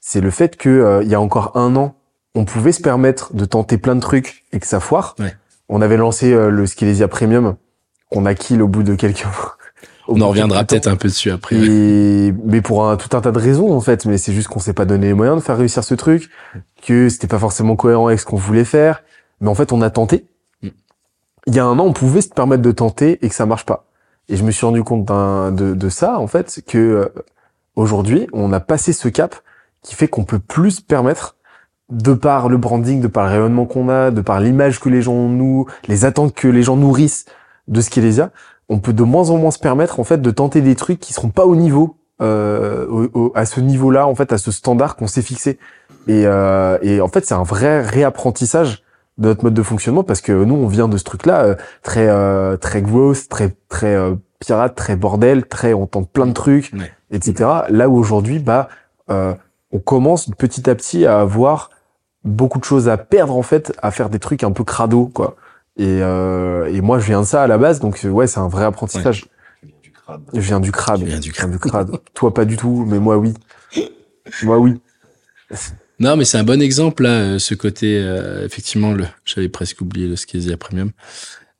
C'est le fait que, euh, il y a encore un an, on pouvait se permettre de tenter plein de trucs et que ça foire. Ouais. On avait lancé euh, le Skilesia Premium, qu'on a kill au bout de quelques au On en reviendra peut-être un peu dessus après. Et, mais pour un, tout un tas de raisons, en fait. Mais c'est juste qu'on s'est pas donné les moyens de faire réussir ce truc, que c'était pas forcément cohérent avec ce qu'on voulait faire. Mais en fait, on a tenté. Mm. Il y a un an, on pouvait se permettre de tenter et que ça marche pas. Et je me suis rendu compte de, de ça, en fait, que euh, aujourd'hui, on a passé ce cap qui fait qu'on peut plus se permettre, de par le branding, de par le rayonnement qu'on a, de par l'image que les gens ont nous, les attentes que les gens nourrissent de Skilesia, on peut de moins en moins se permettre en fait de tenter des trucs qui seront pas au niveau euh, au- au- à ce niveau-là en fait à ce standard qu'on s'est fixé. Et, euh, et en fait c'est un vrai réapprentissage de notre mode de fonctionnement parce que nous on vient de ce truc-là euh, très euh, très growth très très euh, pirate très bordel très on tente plein de trucs Ouais. etc là où aujourd'hui bah euh, on commence petit à petit à avoir beaucoup de choses à perdre en fait à faire des trucs un peu crado quoi et, euh, et moi je viens de ça à la base donc ouais c'est un vrai apprentissage. Je viens du crade Tu viens du je viens du crade toi pas du tout mais moi oui. Moi oui. Non, mais c'est un bon exemple là, euh, ce côté euh, effectivement le. J'avais presque oublié le Skesia Premium.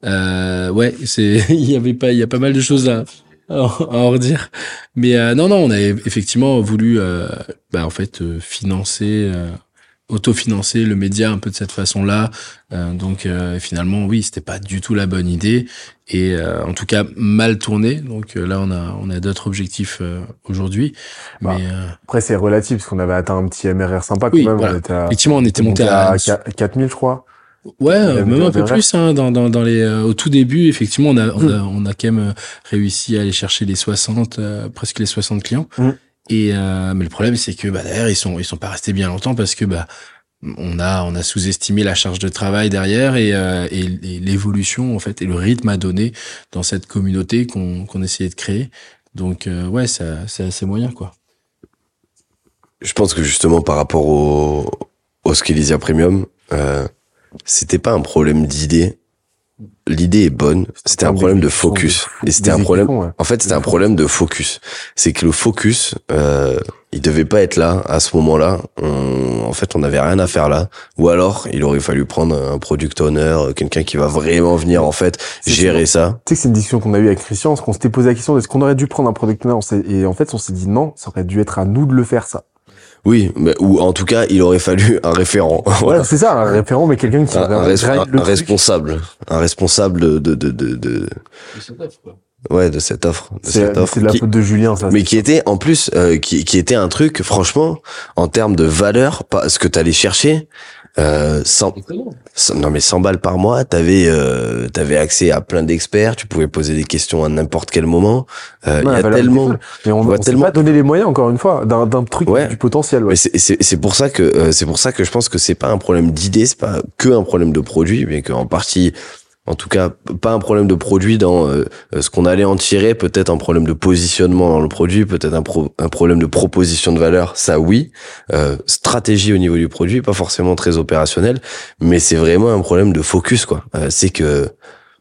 Euh, ouais, c'est [LAUGHS] il y avait pas il y a pas mal de choses à à en redire. Mais euh, non non, on a effectivement voulu euh, bah en fait euh, financer euh, autofinancer le média un peu de cette façon-là. Euh, donc euh, finalement oui, c'était pas du tout la bonne idée et euh, en tout cas mal tourné. Donc euh, là on a on a d'autres objectifs euh, aujourd'hui. Bah, Mais euh, après c'est relatif parce qu'on avait atteint un petit MRR sympa quand Oui, même voilà. on était à, effectivement on était monté à, 4000 je crois Ouais, Même un peu plus. Hein, dans, dans, dans les, euh, au tout début, effectivement, on a, on a, on a quand même réussi à aller chercher les 60, euh, presque les 60 clients. Mm. Et euh, mais le problème, c'est que bah, derrière, ils sont, ils sont pas restés bien longtemps parce que bah, on a, on a sous-estimé la charge de travail derrière et, euh, et, l'évolution en fait et le rythme à donner dans cette communauté qu'on qu'on essayait de créer. Donc euh, ouais, ça, c'est assez moyen quoi. Je pense que justement par rapport au, au Skelesia Premium, euh, c'était pas un problème d'idée. L'idée est bonne, c'était un problème de focus. Et c'était un problème. En fait, c'était un problème de focus. C'est que le focus, euh, il devait pas être là à ce moment-là. En fait, on n'avait rien à faire là. Ou alors, il aurait fallu prendre un product owner, quelqu'un qui va vraiment venir en fait gérer ça. Tu sais que c'est une discussion qu'on a eue avec Christian, parce qu'on s'était posé la question est-ce qu'on aurait dû prendre un product owner Et en fait, on s'est dit non, ça aurait dû être à nous de le faire, ça. Oui, mais, ou en tout cas, il aurait fallu un référent. Voilà, c'est ça, un référent, mais quelqu'un qui un, un res- un- un responsable, un responsable de de de de, de- ouais de cette offre, de C'est cette offre, c'est de la qui- faute de Julien, ça. mais qui était en plus euh, qui qui était un truc franchement en termes de valeur, pas ce que t'allais chercher. Euh, 100, 100 non mais 100 balles par mois, t'avais euh, t'avais accès à plein d'experts, tu pouvais poser des questions à n'importe quel moment. Euh, Il y a tellement. Mais on, on tellement- pas donné les moyens, encore une fois, d'un d'un truc Ouais. du potentiel. Ouais. C'est pour ça que euh, c'est pour ça que je pense que c'est pas un problème d'idée, c'est pas que un problème de produit, mais qu'en partie, en tout cas, pas un problème de produit dans euh, euh, ce qu'on allait en tirer, peut-être un problème de positionnement dans le produit, peut-être un, pro- un problème de proposition de valeur, ça oui, euh, stratégie au niveau du produit, pas forcément très opérationnel, mais c'est vraiment un problème de focus quoi. C'est que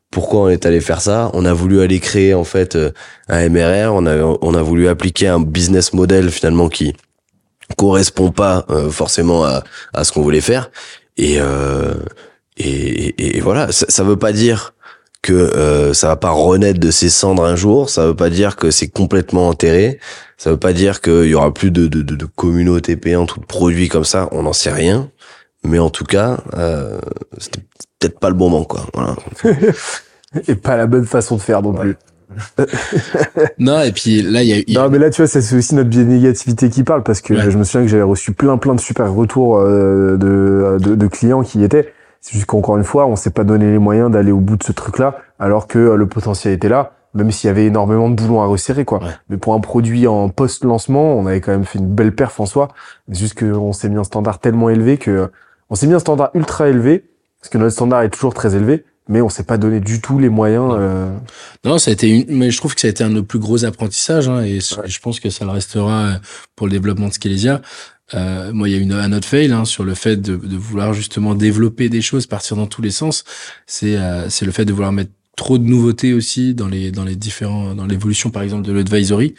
pourquoi on est allé faire ça? On a voulu aller créer en fait un MRR, on a on a voulu appliquer un business model finalement qui correspond pas forcément à, à ce qu'on voulait faire. Et, et, et, et voilà ça, ça veut pas dire que euh, ça va pas renaître de ses cendres un jour. Ça veut pas dire que c'est complètement enterré. Ça veut pas dire qu'il y aura plus de, de, de, de communautés payantes ou de produits comme ça. On n'en sait rien. Mais en tout cas, euh, c'était peut-être pas le bon moment, quoi. Voilà. [LAUGHS] Et pas la bonne façon de faire non plus. [LAUGHS] Non, et puis là, il y a, y a- Non, mais là, tu vois, c'est aussi notre biais de négativité qui parle parce que Ouais. je me souviens que j'avais reçu plein, plein de super retours euh, de, de, de clients qui y étaient. C'est juste qu'encore une fois, on s'est pas donné les moyens d'aller au bout de ce truc-là, alors que euh, le potentiel était là, même s'il y avait énormément de boulot à resserrer, quoi. Ouais. Mais pour un produit en post-lancement, on avait quand même fait une belle perf en soi. C'est juste qu'on s'est mis un standard tellement élevé que, on s'est mis un standard ultra élevé, parce que notre standard est toujours très élevé, mais on s'est pas donné du tout les moyens, euh, Non, ça a été une, mais je trouve que ça a été un de nos plus gros apprentissages, hein, et je- je pense que ça le restera euh, pour le développement de Scalesia. Euh, moi, il y a une, un autre fail hein, sur le fait de, de vouloir justement développer des choses, partir dans tous les sens. C'est euh, c'est le fait de vouloir mettre trop de nouveautés aussi dans les dans les différents dans l'évolution par exemple de l'advisory.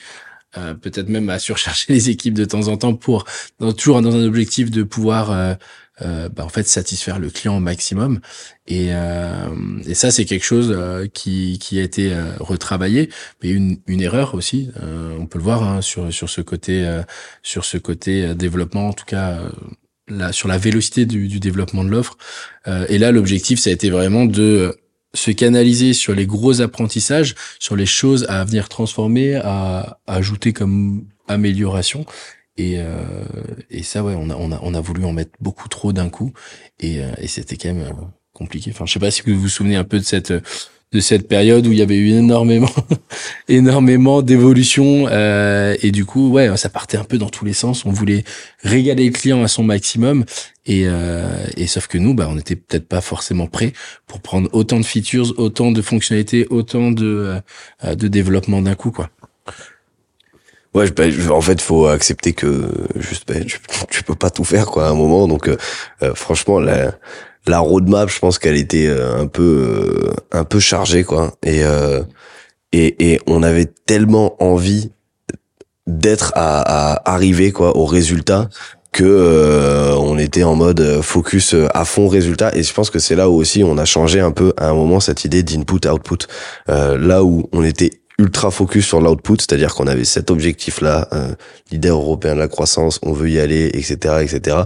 Euh, peut-être même à surcharger [LAUGHS] les équipes de temps en temps pour dans, toujours dans un objectif de pouvoir euh, bah, en fait satisfaire le client au maximum. Et, euh, et ça c'est quelque chose euh, qui, qui a été euh, retravaillé. Mais une, une erreur aussi euh, on peut le voir hein, sur sur ce côté euh, sur ce côté euh, développement en tout cas euh, sur la vélocité du, du développement de l'offre. Euh, et là l'objectif ça a été vraiment de euh, se canaliser sur les gros apprentissages, sur les choses à venir transformer, à, à ajouter comme amélioration. Et, euh, et ça, ouais, on a, on a, on a voulu en mettre beaucoup trop d'un coup, et, euh, et c'était quand même euh, compliqué. Enfin, je sais pas si vous vous souvenez un peu de cette de cette période où il y avait eu énormément [LAUGHS] énormément d'évolutions euh, et du coup ouais ça partait un peu dans tous les sens. On voulait régaler le client à son maximum. Et, euh, et sauf que nous bah on était peut-être pas forcément prêts pour prendre autant de features autant de fonctionnalités autant de euh, de développement d'un coup quoi Ouais, je- en fait, faut accepter que juste, bah, tu, tu peux pas tout faire quoi à un moment. Donc, euh, euh, franchement, la, la roadmap, je pense qu'elle était euh, un peu, euh, un peu chargée quoi. Et, euh, et et on avait tellement envie d'être à, à arriver quoi au résultat que euh, on était en mode focus à fond résultat et je pense que c'est là où aussi on a changé un peu à un moment cette idée d'input output euh, là où on était ultra focus sur l'output c'est-à-dire qu'on avait cet objectif là leader européen de la croissance on veut y aller etc etc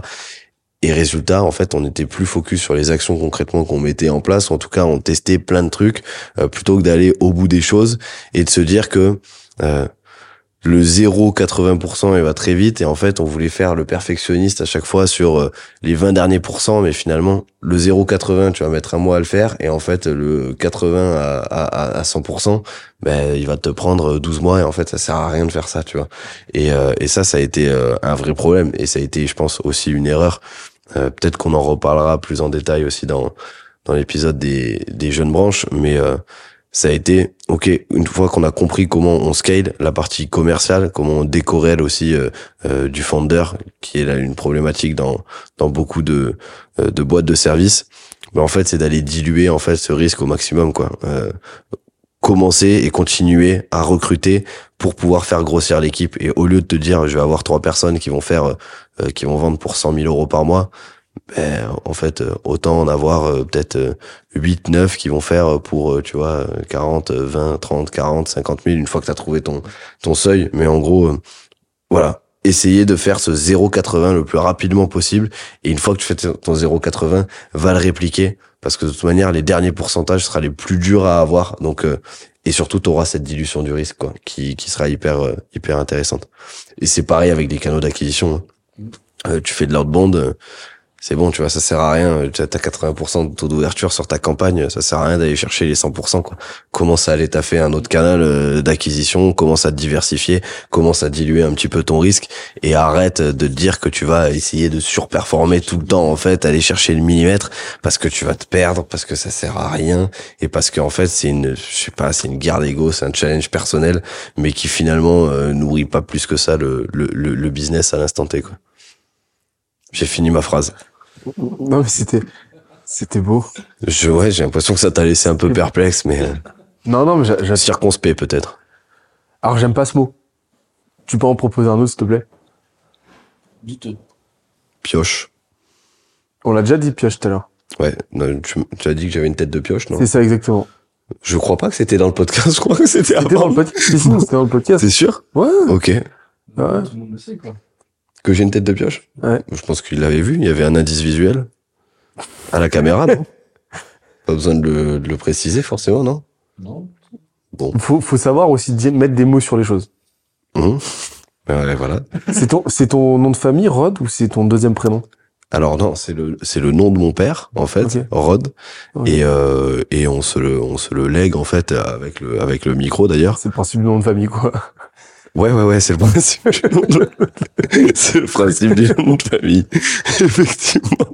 et résultat en fait on était plus focus sur les actions concrètement qu'on mettait en place. En tout cas on testait plein de trucs euh, plutôt que d'aller au bout des choses et de se dire que euh, le 0,80% il va très vite. Et en fait on voulait faire le perfectionniste à chaque fois sur euh, les 20 derniers pourcents. Mais finalement le 0,80 tu vas mettre un mois à le faire. Et en fait le 80 à, à, à 100% ben il va te prendre 12 mois. Et en fait ça sert à rien de faire ça tu vois. Et, euh, et ça ça a été euh, un vrai problème. Et ça a été je pense aussi une erreur. Peut-être qu'on en reparlera plus en détail aussi dans dans l'épisode des, des jeunes branches. Mais ça a été ok une fois qu'on a compris comment on scale la partie commerciale comment on décorrèle aussi euh, euh, du founder qui est là une problématique dans dans beaucoup de euh, de boîtes de services mais en fait c'est d'aller diluer en fait ce risque au maximum quoi. Euh, commencer et continuer à recruter pour pouvoir faire grossir l'équipe. Et au lieu de te dire je vais avoir trois personnes qui vont faire euh, qui vont vendre pour 100 000 euros par mois ben, en fait euh, autant en avoir euh, peut-être euh, 8 9 qui vont faire pour euh, tu vois euh, 40 euh, 20 30 40 50 000 une fois que tu as trouvé ton ton seuil. Mais en gros euh, voilà. Essayer de faire ce 0,80 le plus rapidement possible. Et une fois que tu fais ton 0,80 va le répliquer. Parce que de toute manière les derniers pourcentages sera les plus durs à avoir. Donc euh, et surtout tu auras cette dilution du risque quoi qui qui sera hyper euh, hyper intéressante. Et c'est pareil avec les canaux d'acquisition hein. Euh, tu fais de l'outbound euh, c'est bon, tu vois, ça sert à rien. Tu as 80% de taux d'ouverture sur ta campagne, ça sert à rien d'aller chercher les 100%, quoi. Commence à aller taffer un autre canal euh, d'acquisition, commence à te diversifier, commence à diluer un petit peu ton risque? Et arrête de te dire que tu vas essayer de surperformer tout le temps, en fait, aller chercher le millimètre parce que tu vas te perdre, parce que ça sert à rien et parce que, en fait, c'est une, je sais pas, c'est une guerre d'ego, c'est un challenge personnel, mais qui finalement euh, nourrit pas plus que ça le, le, le business à l'instant T, quoi. J'ai fini ma phrase. Non, mais c'était, c'était beau. Je, ouais, j'ai l'impression que ça t'a laissé un peu perplexe, mais euh, Non, non, mais j'a- j'a- circonspect peut-être. alors j'aime pas ce mot. Tu peux en proposer un autre, s'il te plaît? Pioche. On l'a déjà dit pioche tout à l'heure. Ouais, non, tu, tu as dit que j'avais une tête de pioche, non? C'est ça exactement. Je crois pas que c'était dans le podcast. Je crois que c'était C'était dans avant. le podcast. C'était dans le podcast. C'est sûr? Ouais. Ok. Ouais. Tout le monde le sait, quoi. Que j'ai une tête de pioche Ouais. Je pense qu'il l'avait vu. Il y avait un indice visuel à la caméra, non? Pas besoin de le, de le préciser forcément, non? Non. Bon. Faut, faut savoir aussi mettre des mots sur les choses. Hum. Ouais, voilà. C'est ton, c'est ton nom de famille, Rod, ou c'est ton deuxième prénom? Alors non, c'est le c'est le nom de mon père en fait, Ok. Rod, et euh, et on se le on se le lègue en fait avec le avec le micro d'ailleurs. C'est le principe du nom de famille, quoi. Ouais ouais ouais, c'est le principe. du nom de- c'est le principe du nom de famille, effectivement.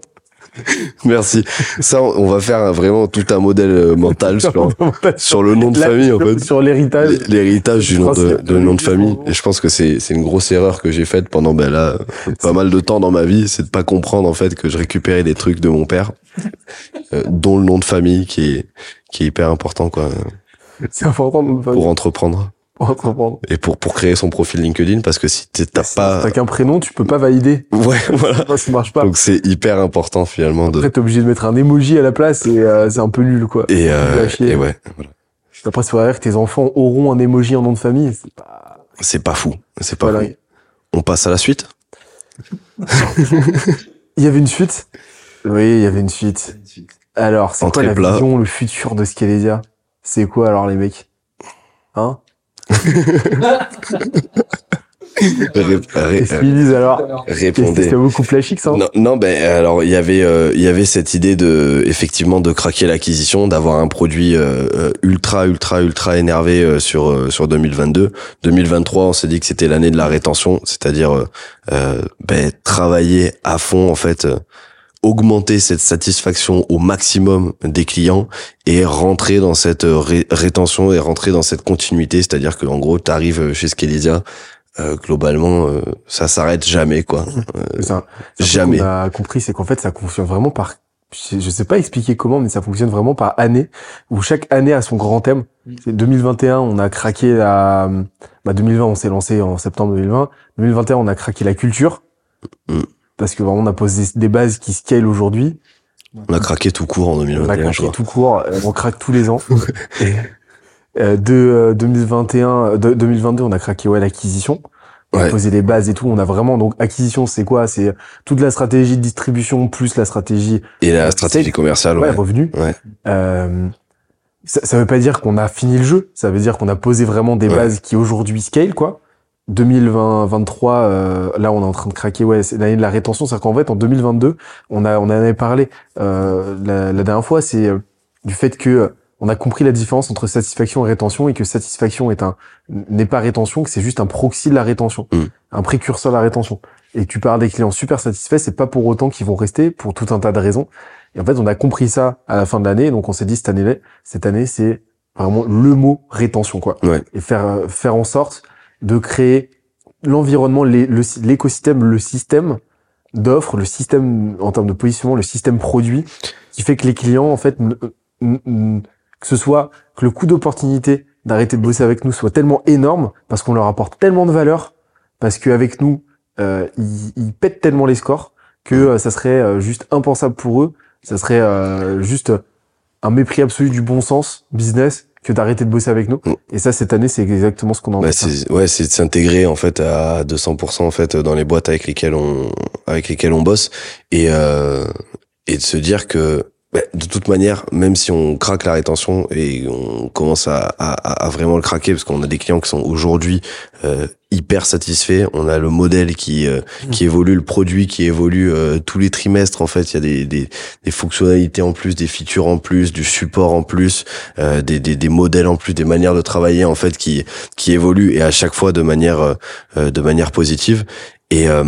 Merci. Ça, on va faire vraiment tout un modèle euh, mental [LAUGHS] sur sur le nom de famille en fait. Sur l'héritage. L'héritage du nom de, de nom de famille. Et je pense que c'est, c'est une grosse erreur que j'ai faite pendant, ben là, pas mal de temps dans ma vie, c'est de pas comprendre, en fait, que je récupérais des trucs de mon père, euh, dont le nom de famille qui est, qui est hyper important, quoi, C'est important pour entreprendre. Et pour, pour créer son profil LinkedIn, parce que si t'es- t'as Si pas, T'as qu'un prénom, tu peux pas valider. ouais, [LAUGHS] voilà. Non, ça marche pas. Donc c'est hyper important, finalement, de, Après, t'es obligé de mettre un emoji à la place et euh, c'est un peu nul, quoi. et, euh, et ouais, voilà. Après, c'est vrai que tes enfants auront un emoji en nom de famille. C'est pas, C'est pas fou. C'est pas voilà. fou. On passe à la suite? [LAUGHS] Il y avait une suite? Oui, il y avait une suite. Alors, c'est quoi la plat. vision, le futur de Scalesia C'est quoi alors les mecs? Hein? Qu'est-ce qu'ils disent alors répondez. C'est beaucoup flashy que ça hein Non, non, ben alors il y avait euh, il y avait cette idée de effectivement de craquer l'acquisition, d'avoir un produit euh, euh, ultra ultra ultra énervé euh, sur euh, sur 2022. 2023, on s'est dit que c'était l'année de la rétention, c'est-à-dire euh, euh, ben, travailler à fond en fait. Augmenter cette satisfaction au maximum des clients et rentrer dans cette euh, ré- rétention et rentrer dans cette continuité, c'est-à-dire que en gros, tu arrives chez Skelésia, euh, globalement, euh, ça s'arrête jamais quoi. Euh, truc jamais. qu'on a compris, c'est qu'en fait, ça fonctionne vraiment par. Je sais pas expliquer comment, mais ça fonctionne vraiment par année, où chaque année a son grand thème. Mm. C'est 2021, on a craqué la. Bah 2020, on s'est lancé en septembre 2020. 2021, on a craqué la culture. Parce que vraiment, on a posé des bases qui scale aujourd'hui. On a craqué tout court en On a 2021, je craqué crois. tout court, euh, on craque tous les ans. [LAUGHS] Et, euh, de euh, 2021, de 2022, on a craqué ouais l'acquisition. On a posé les bases et tout. On a vraiment donc acquisition, c'est quoi? C'est toute la stratégie de distribution plus la stratégie Et la stratégie commerciale, ouais, ouais. revenu. Ouais. Euh, ça, ça veut pas dire qu'on a fini le jeu. Ça veut dire qu'on a posé vraiment des bases qui aujourd'hui scale quoi. 2023, euh, là on est en train de craquer. Ouais, c'est l'année de la rétention. C'est-à-dire qu'en fait en 2022, on a on en avait parlé euh, la, la dernière fois, c'est euh, du fait que euh, on a compris la différence entre satisfaction et rétention et que satisfaction est un n'est pas rétention, que c'est juste un proxy de la rétention, Mm. un précurseur de la rétention. Et tu parles des clients super satisfaits, c'est pas pour autant qu'ils vont rester pour tout un tas de raisons. Et en fait, on a compris ça à la fin de l'année, donc on s'est dit cette année, cette année, c'est vraiment le mot rétention, quoi. Ouais. Et faire euh, faire en sorte de créer l'environnement, l'écosystème, le système d'offres, le système en termes de positionnement, le système produit, qui fait que les clients, en fait, que ce soit que le coût d'opportunité d'arrêter de bosser avec nous soit tellement énorme parce qu'on leur apporte tellement de valeur, parce qu'avec nous, euh, ils, pètent tellement les scores que euh, ça serait euh, juste impensable pour eux, ça serait juste un mépris absolu du bon sens business que d'arrêter de bosser avec nous. Mm. Et ça, cette année, c'est exactement ce qu'on en Bah, c'est ouais, c'est de s'intégrer en fait à 200% en fait dans les boîtes avec lesquelles on avec lesquelles on bosse et euh, et de se dire que de toute manière, même si on craque la rétention et on commence à, à, à vraiment le craquer, parce qu'on a des clients qui sont aujourd'hui euh, hyper satisfaits, on a le modèle qui euh, qui évolue, le produit qui évolue euh, tous les trimestres. En fait, il y a des, des, des fonctionnalités en plus, des features en plus, du support en plus, euh, des, des, des modèles en plus, des manières de travailler en fait qui qui évoluent et à chaque fois de manière de manière positive. Et euh,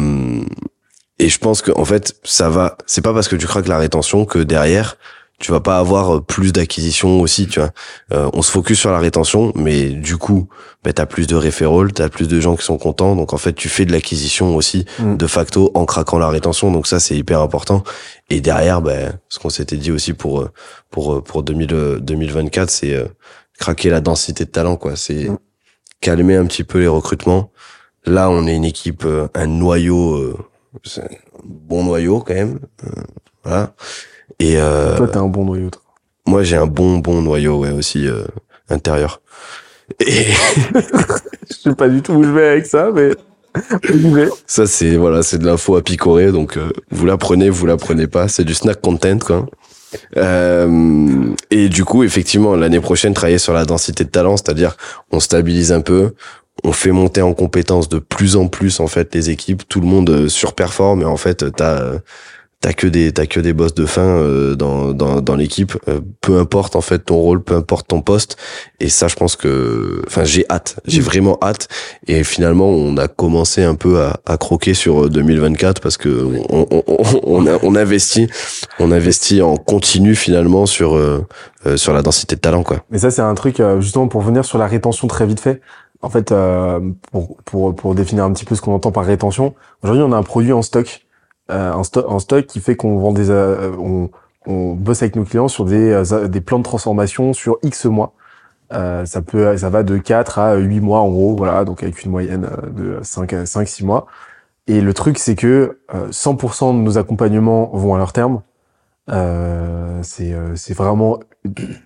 et je pense que en fait, ça va. C'est pas parce que tu craques la rétention que derrière tu vas pas avoir euh, plus d'acquisition aussi, tu vois. Euh, on se focus sur la rétention, mais du coup, ben, t'as plus de référals, t'as plus de gens qui sont contents, donc en fait, tu fais de l'acquisition aussi Mm. de facto en craquant la rétention, donc ça c'est hyper important. Et derrière, ben, ce qu'on s'était dit aussi pour euh, pour euh, pour 2000, euh, 2024, c'est euh, craquer la densité de talent, quoi. C'est Mm. calmer un petit peu les recrutements. Là, on est une équipe, un noyau, euh, c'est un bon noyau quand même, euh, voilà. Et euh, Toi, t'es un bon noyau. toi. moi j'ai un bon bon noyau ouais aussi euh, intérieur. Et [LAUGHS] Je sais pas du tout où je vais avec ça, mais ça c'est voilà c'est de l'info à picorer donc euh, vous la prenez vous la prenez pas c'est du snack content quoi. Euh, et du coup effectivement l'année prochaine travailler sur la densité de talent c'est-à-dire on stabilise un peu on fait monter en compétences de plus en plus en fait les équipes. Tout le monde euh, surperforme et en fait t'as t'as que des t'as que des boss de fin euh, dans dans, dans l'équipe. Euh, peu importe en fait ton rôle peu importe ton poste. Et ça je pense que enfin j'ai hâte. J'ai Mm. vraiment hâte. Et finalement on a commencé un peu à, à croquer sur 2024 parce que on, on, on, on a- on investit on investit en continu finalement sur sur la densité de talent quoi. Mais ça, c'est un truc, justement, pour venir sur la rétention très vite fait. En fait, euh, pour, pour, pour définir un petit peu ce qu'on entend par rétention, aujourd'hui, on a un produit en stock, euh, en, sto- en stock qui fait qu'on vend des, euh, on, on bosse avec nos clients sur des, euh, des plans de transformation sur X mois. Euh, ça peut, ça va de 4 à 8 mois, en gros, voilà, donc avec une moyenne euh, de 5 à 5, 6 mois. Et le truc, c'est que euh, 100% de nos accompagnements vont à leur terme. Euh, c'est euh, c'est vraiment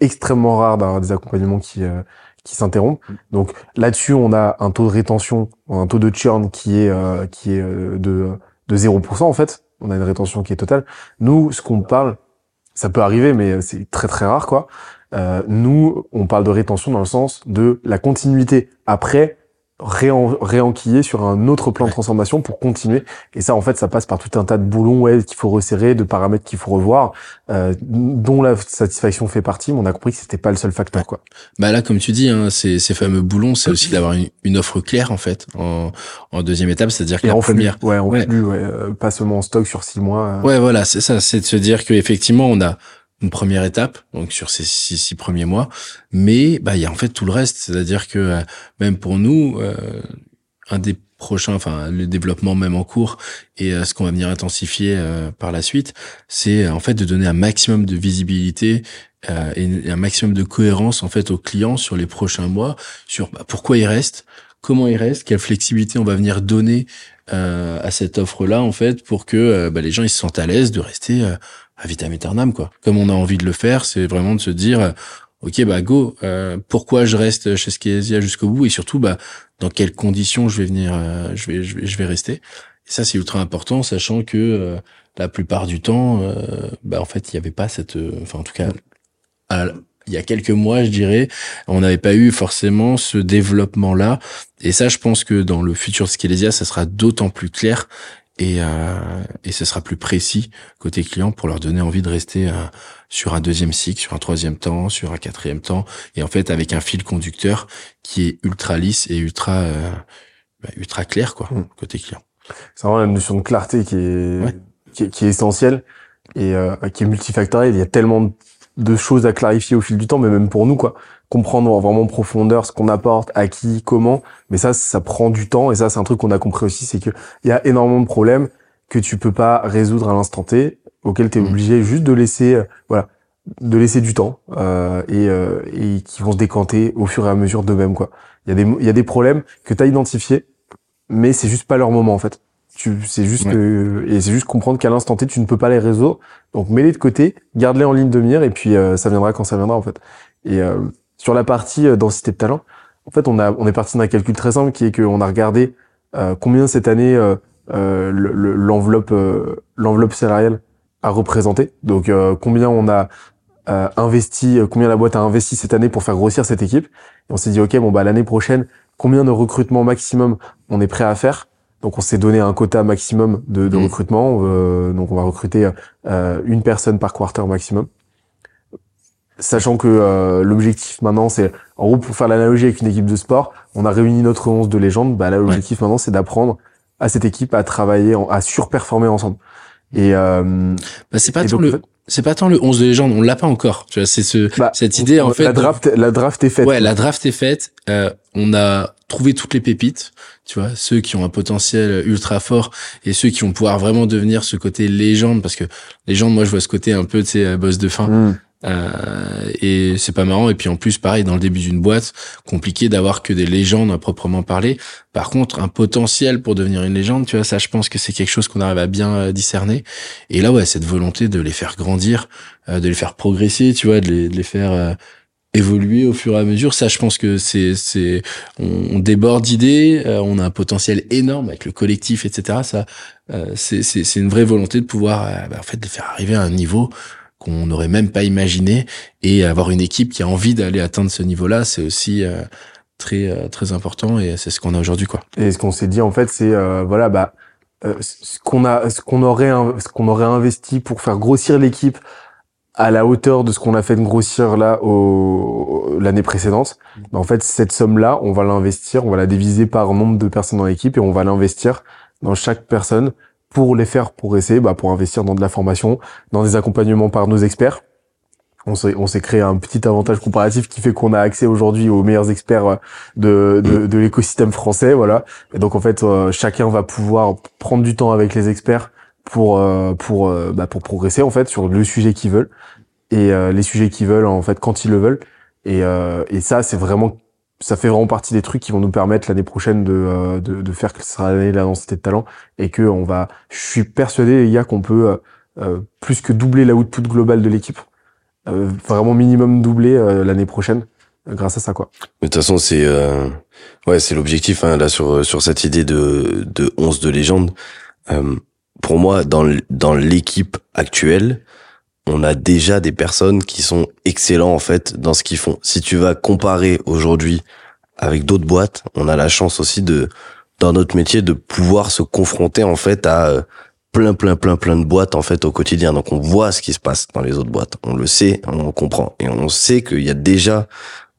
extrêmement rare d'avoir des accompagnements qui euh, qui s'interrompent. Donc là-dessus, on a un taux de rétention, un taux de churn qui est euh, qui est euh, de de 0% en fait. On a une rétention qui est totale. Nous, ce qu'on parle, ça peut arriver, mais c'est très très rare quoi. Euh, nous, on parle de rétention dans le sens de la continuité après réenquiller sur un autre plan de transformation pour continuer. Et ça, en fait, ça passe par tout un tas de boulons ouais, qu'il faut resserrer, de paramètres qu'il faut revoir, euh, dont la satisfaction fait partie. Mais on a compris que c'était pas le seul facteur, quoi. Bah là, comme tu dis, hein, ces, ces fameux boulons, c'est aussi d'avoir une, une offre claire en fait en, en deuxième étape, c'est-à-dire que la en flux, première. ouais, en Ouais. flux, ouais, euh, pas seulement en stock sur six mois. euh. Ouais, voilà, c'est ça, c'est de se dire que effectivement, on a une première étape, donc sur ces six, premiers mois, mais bah il y a en fait tout le reste, c'est-à-dire que euh, même pour nous, euh, un des prochains, enfin le développement même en cours et euh, ce qu'on va venir intensifier euh, par la suite, c'est en fait de donner un maximum de visibilité et un maximum de cohérence en fait aux clients sur les prochains mois, sur bah, pourquoi ils restent, comment ils restent, quelle flexibilité on va venir donner euh, à cette offre-là en fait pour que bah, les gens ils se sentent à l'aise de rester euh, à vitam aeternam quoi. Comme on a envie de le faire, c'est vraiment de se dire euh, ok bah go, euh, pourquoi je reste chez Skeesia jusqu'au bout? Et surtout bah dans quelles conditions je vais venir, euh, je vais je vais je vais rester? Et ça c'est ultra important, sachant que euh, la plupart du temps, euh, bah en fait il y avait pas cette, euh, enfin en tout cas il y a quelques mois, je dirais, on n'avait pas eu forcément ce développement-là. Et ça, je pense que dans le futur de Skelesia, ça sera d'autant plus clair et, euh, et ce sera plus précis côté client pour leur donner envie de rester euh, sur un deuxième cycle, sur un troisième temps, sur un quatrième temps, et en fait avec un fil conducteur qui est ultra lisse et ultra euh, bah, ultra clair quoi Mm. côté client. C'est vraiment la notion de clarté qui est, Ouais. qui, est qui est essentielle et euh, qui est multifactorielle. Il y a tellement de choses à clarifier au fil du temps, mais même pour nous, quoi. Comprendre vraiment en profondeur ce qu'on apporte, à qui, comment. Mais ça, ça prend du temps. Et ça, c'est un truc qu'on a compris aussi, c'est que il y a énormément de problèmes que tu peux pas résoudre à l'instant T, auxquels tu es Mhm. obligé juste de laisser, euh, voilà, de laisser du temps euh, et, euh, et qui vont se décanter au fur et à mesure d'eux-mêmes, quoi. Il y a des, il y a des problèmes que tu as identifiés, mais c'est juste pas leur moment, en fait. Tu, c'est juste Ouais. que, et c'est juste comprendre qu'à l'instant T, tu ne peux pas les résoudre. Donc, mets-les de côté, garde-les en ligne de mire, et puis, euh, ça viendra quand ça viendra, en fait. Et, euh, sur la partie euh, densité de talent, en fait, on a, on est parti d'un calcul très simple qui est qu'on a regardé, euh, combien cette année, euh, le- le- l'enveloppe, euh, salariale a représenté. Donc, euh, combien on a, euh, investi, combien la boîte a investi cette année pour faire grossir cette équipe. Et on s'est dit, OK, bon, bah, l'année prochaine, combien de recrutements maximum on est prêt à faire? Donc, on s'est donné un quota maximum de, de Mhm. recrutement. Euh, donc, on va recruter euh, une personne par quarter maximum. Sachant que euh, l'objectif maintenant, c'est, en gros, pour faire l'analogie avec une équipe de sport, on a réuni notre 11 de légende. Bah, là, l'objectif maintenant, c'est d'apprendre à cette équipe à travailler, en- à surperformer ensemble. Et, euh, Bah, c'est pas tant donc, le c'est pas tant le 11 de légende, on l'a pas encore. Tu vois, c'est ce bah, cette idée en fait la draft, la draft est faite. Ouais, la draft est faite. Euh, on a trouvé toutes les pépites, tu vois, ceux qui ont un potentiel ultra fort et ceux qui vont pouvoir vraiment devenir ce côté légende, parce que légende, moi, je vois ce côté un peu, tu sais, euh, boss de fin. Mm. Euh, et c'est pas marrant. Et puis en plus, pareil, dans le début d'une boîte, compliqué d'avoir que des légendes à proprement parler. Par contre, un potentiel pour devenir une légende, tu vois, ça, je pense que c'est quelque chose qu'on arrive à bien euh, discerner. Et là, ouais, cette volonté de les faire grandir, euh, de les faire progresser, tu vois, de les, de les faire euh, évoluer au fur et à mesure. Ça, je pense que c'est, c'est, on, déborde d'idées, on a un potentiel énorme avec le collectif, etc. Ça, c'est, c'est, c'est une vraie volonté de pouvoir, bah, en fait, de faire arriver à un niveau qu'on n'aurait même pas imaginé et avoir une équipe qui a envie d'aller atteindre ce niveau-là, c'est aussi euh, très euh, très important et c'est ce qu'on a aujourd'hui, quoi. Et ce qu'on s'est dit en fait, c'est euh, voilà, bah euh, ce qu'on a, ce qu'on aurait, ce qu'on aurait investi pour faire grossir l'équipe à la hauteur de ce qu'on a fait grossir là au l'année précédente. Bah, en fait, cette somme-là, on va l'investir, on va la diviser par nombre de personnes dans l'équipe et on va l'investir dans chaque personne pour les faire progresser, bah, pour investir dans de la formation, dans des accompagnements par nos experts. On s'est, on s'est créé un petit avantage comparatif qui fait qu'on a accès aujourd'hui aux meilleurs experts euh, de, de, de l'écosystème français, voilà. Et donc en fait, euh, chacun va pouvoir prendre du temps avec les experts pour euh, pour euh, bah, pour progresser en fait sur le sujet qu'ils veulent et les sujets qu'ils veulent en fait quand ils le veulent. Et euh, et ça c'est vraiment ça fait vraiment partie des trucs qui vont nous permettre l'année prochaine de, euh, de faire que ce sera l'année de la de talent et que on va je suis persuadé les gars qu'on peut euh, euh, plus que doubler la output globale de l'équipe euh, vraiment minimum doubler l'année prochaine grâce à ça quoi. De toute façon, c'est ouais, c'est l'objectif hein, là sur sur cette idée de de 11 de légende. Pour moi, dans dans l'équipe actuelle, on a déjà des personnes qui sont excellents en fait dans ce qu'ils font. Si tu vas comparer aujourd'hui avec d'autres boîtes, on a la chance aussi de dans notre métier de pouvoir se confronter en fait à euh, plein plein plein plein de boîtes en fait au quotidien. Donc on voit ce qui se passe dans les autres boîtes. On le sait, on comprend et on sait qu'il y a déjà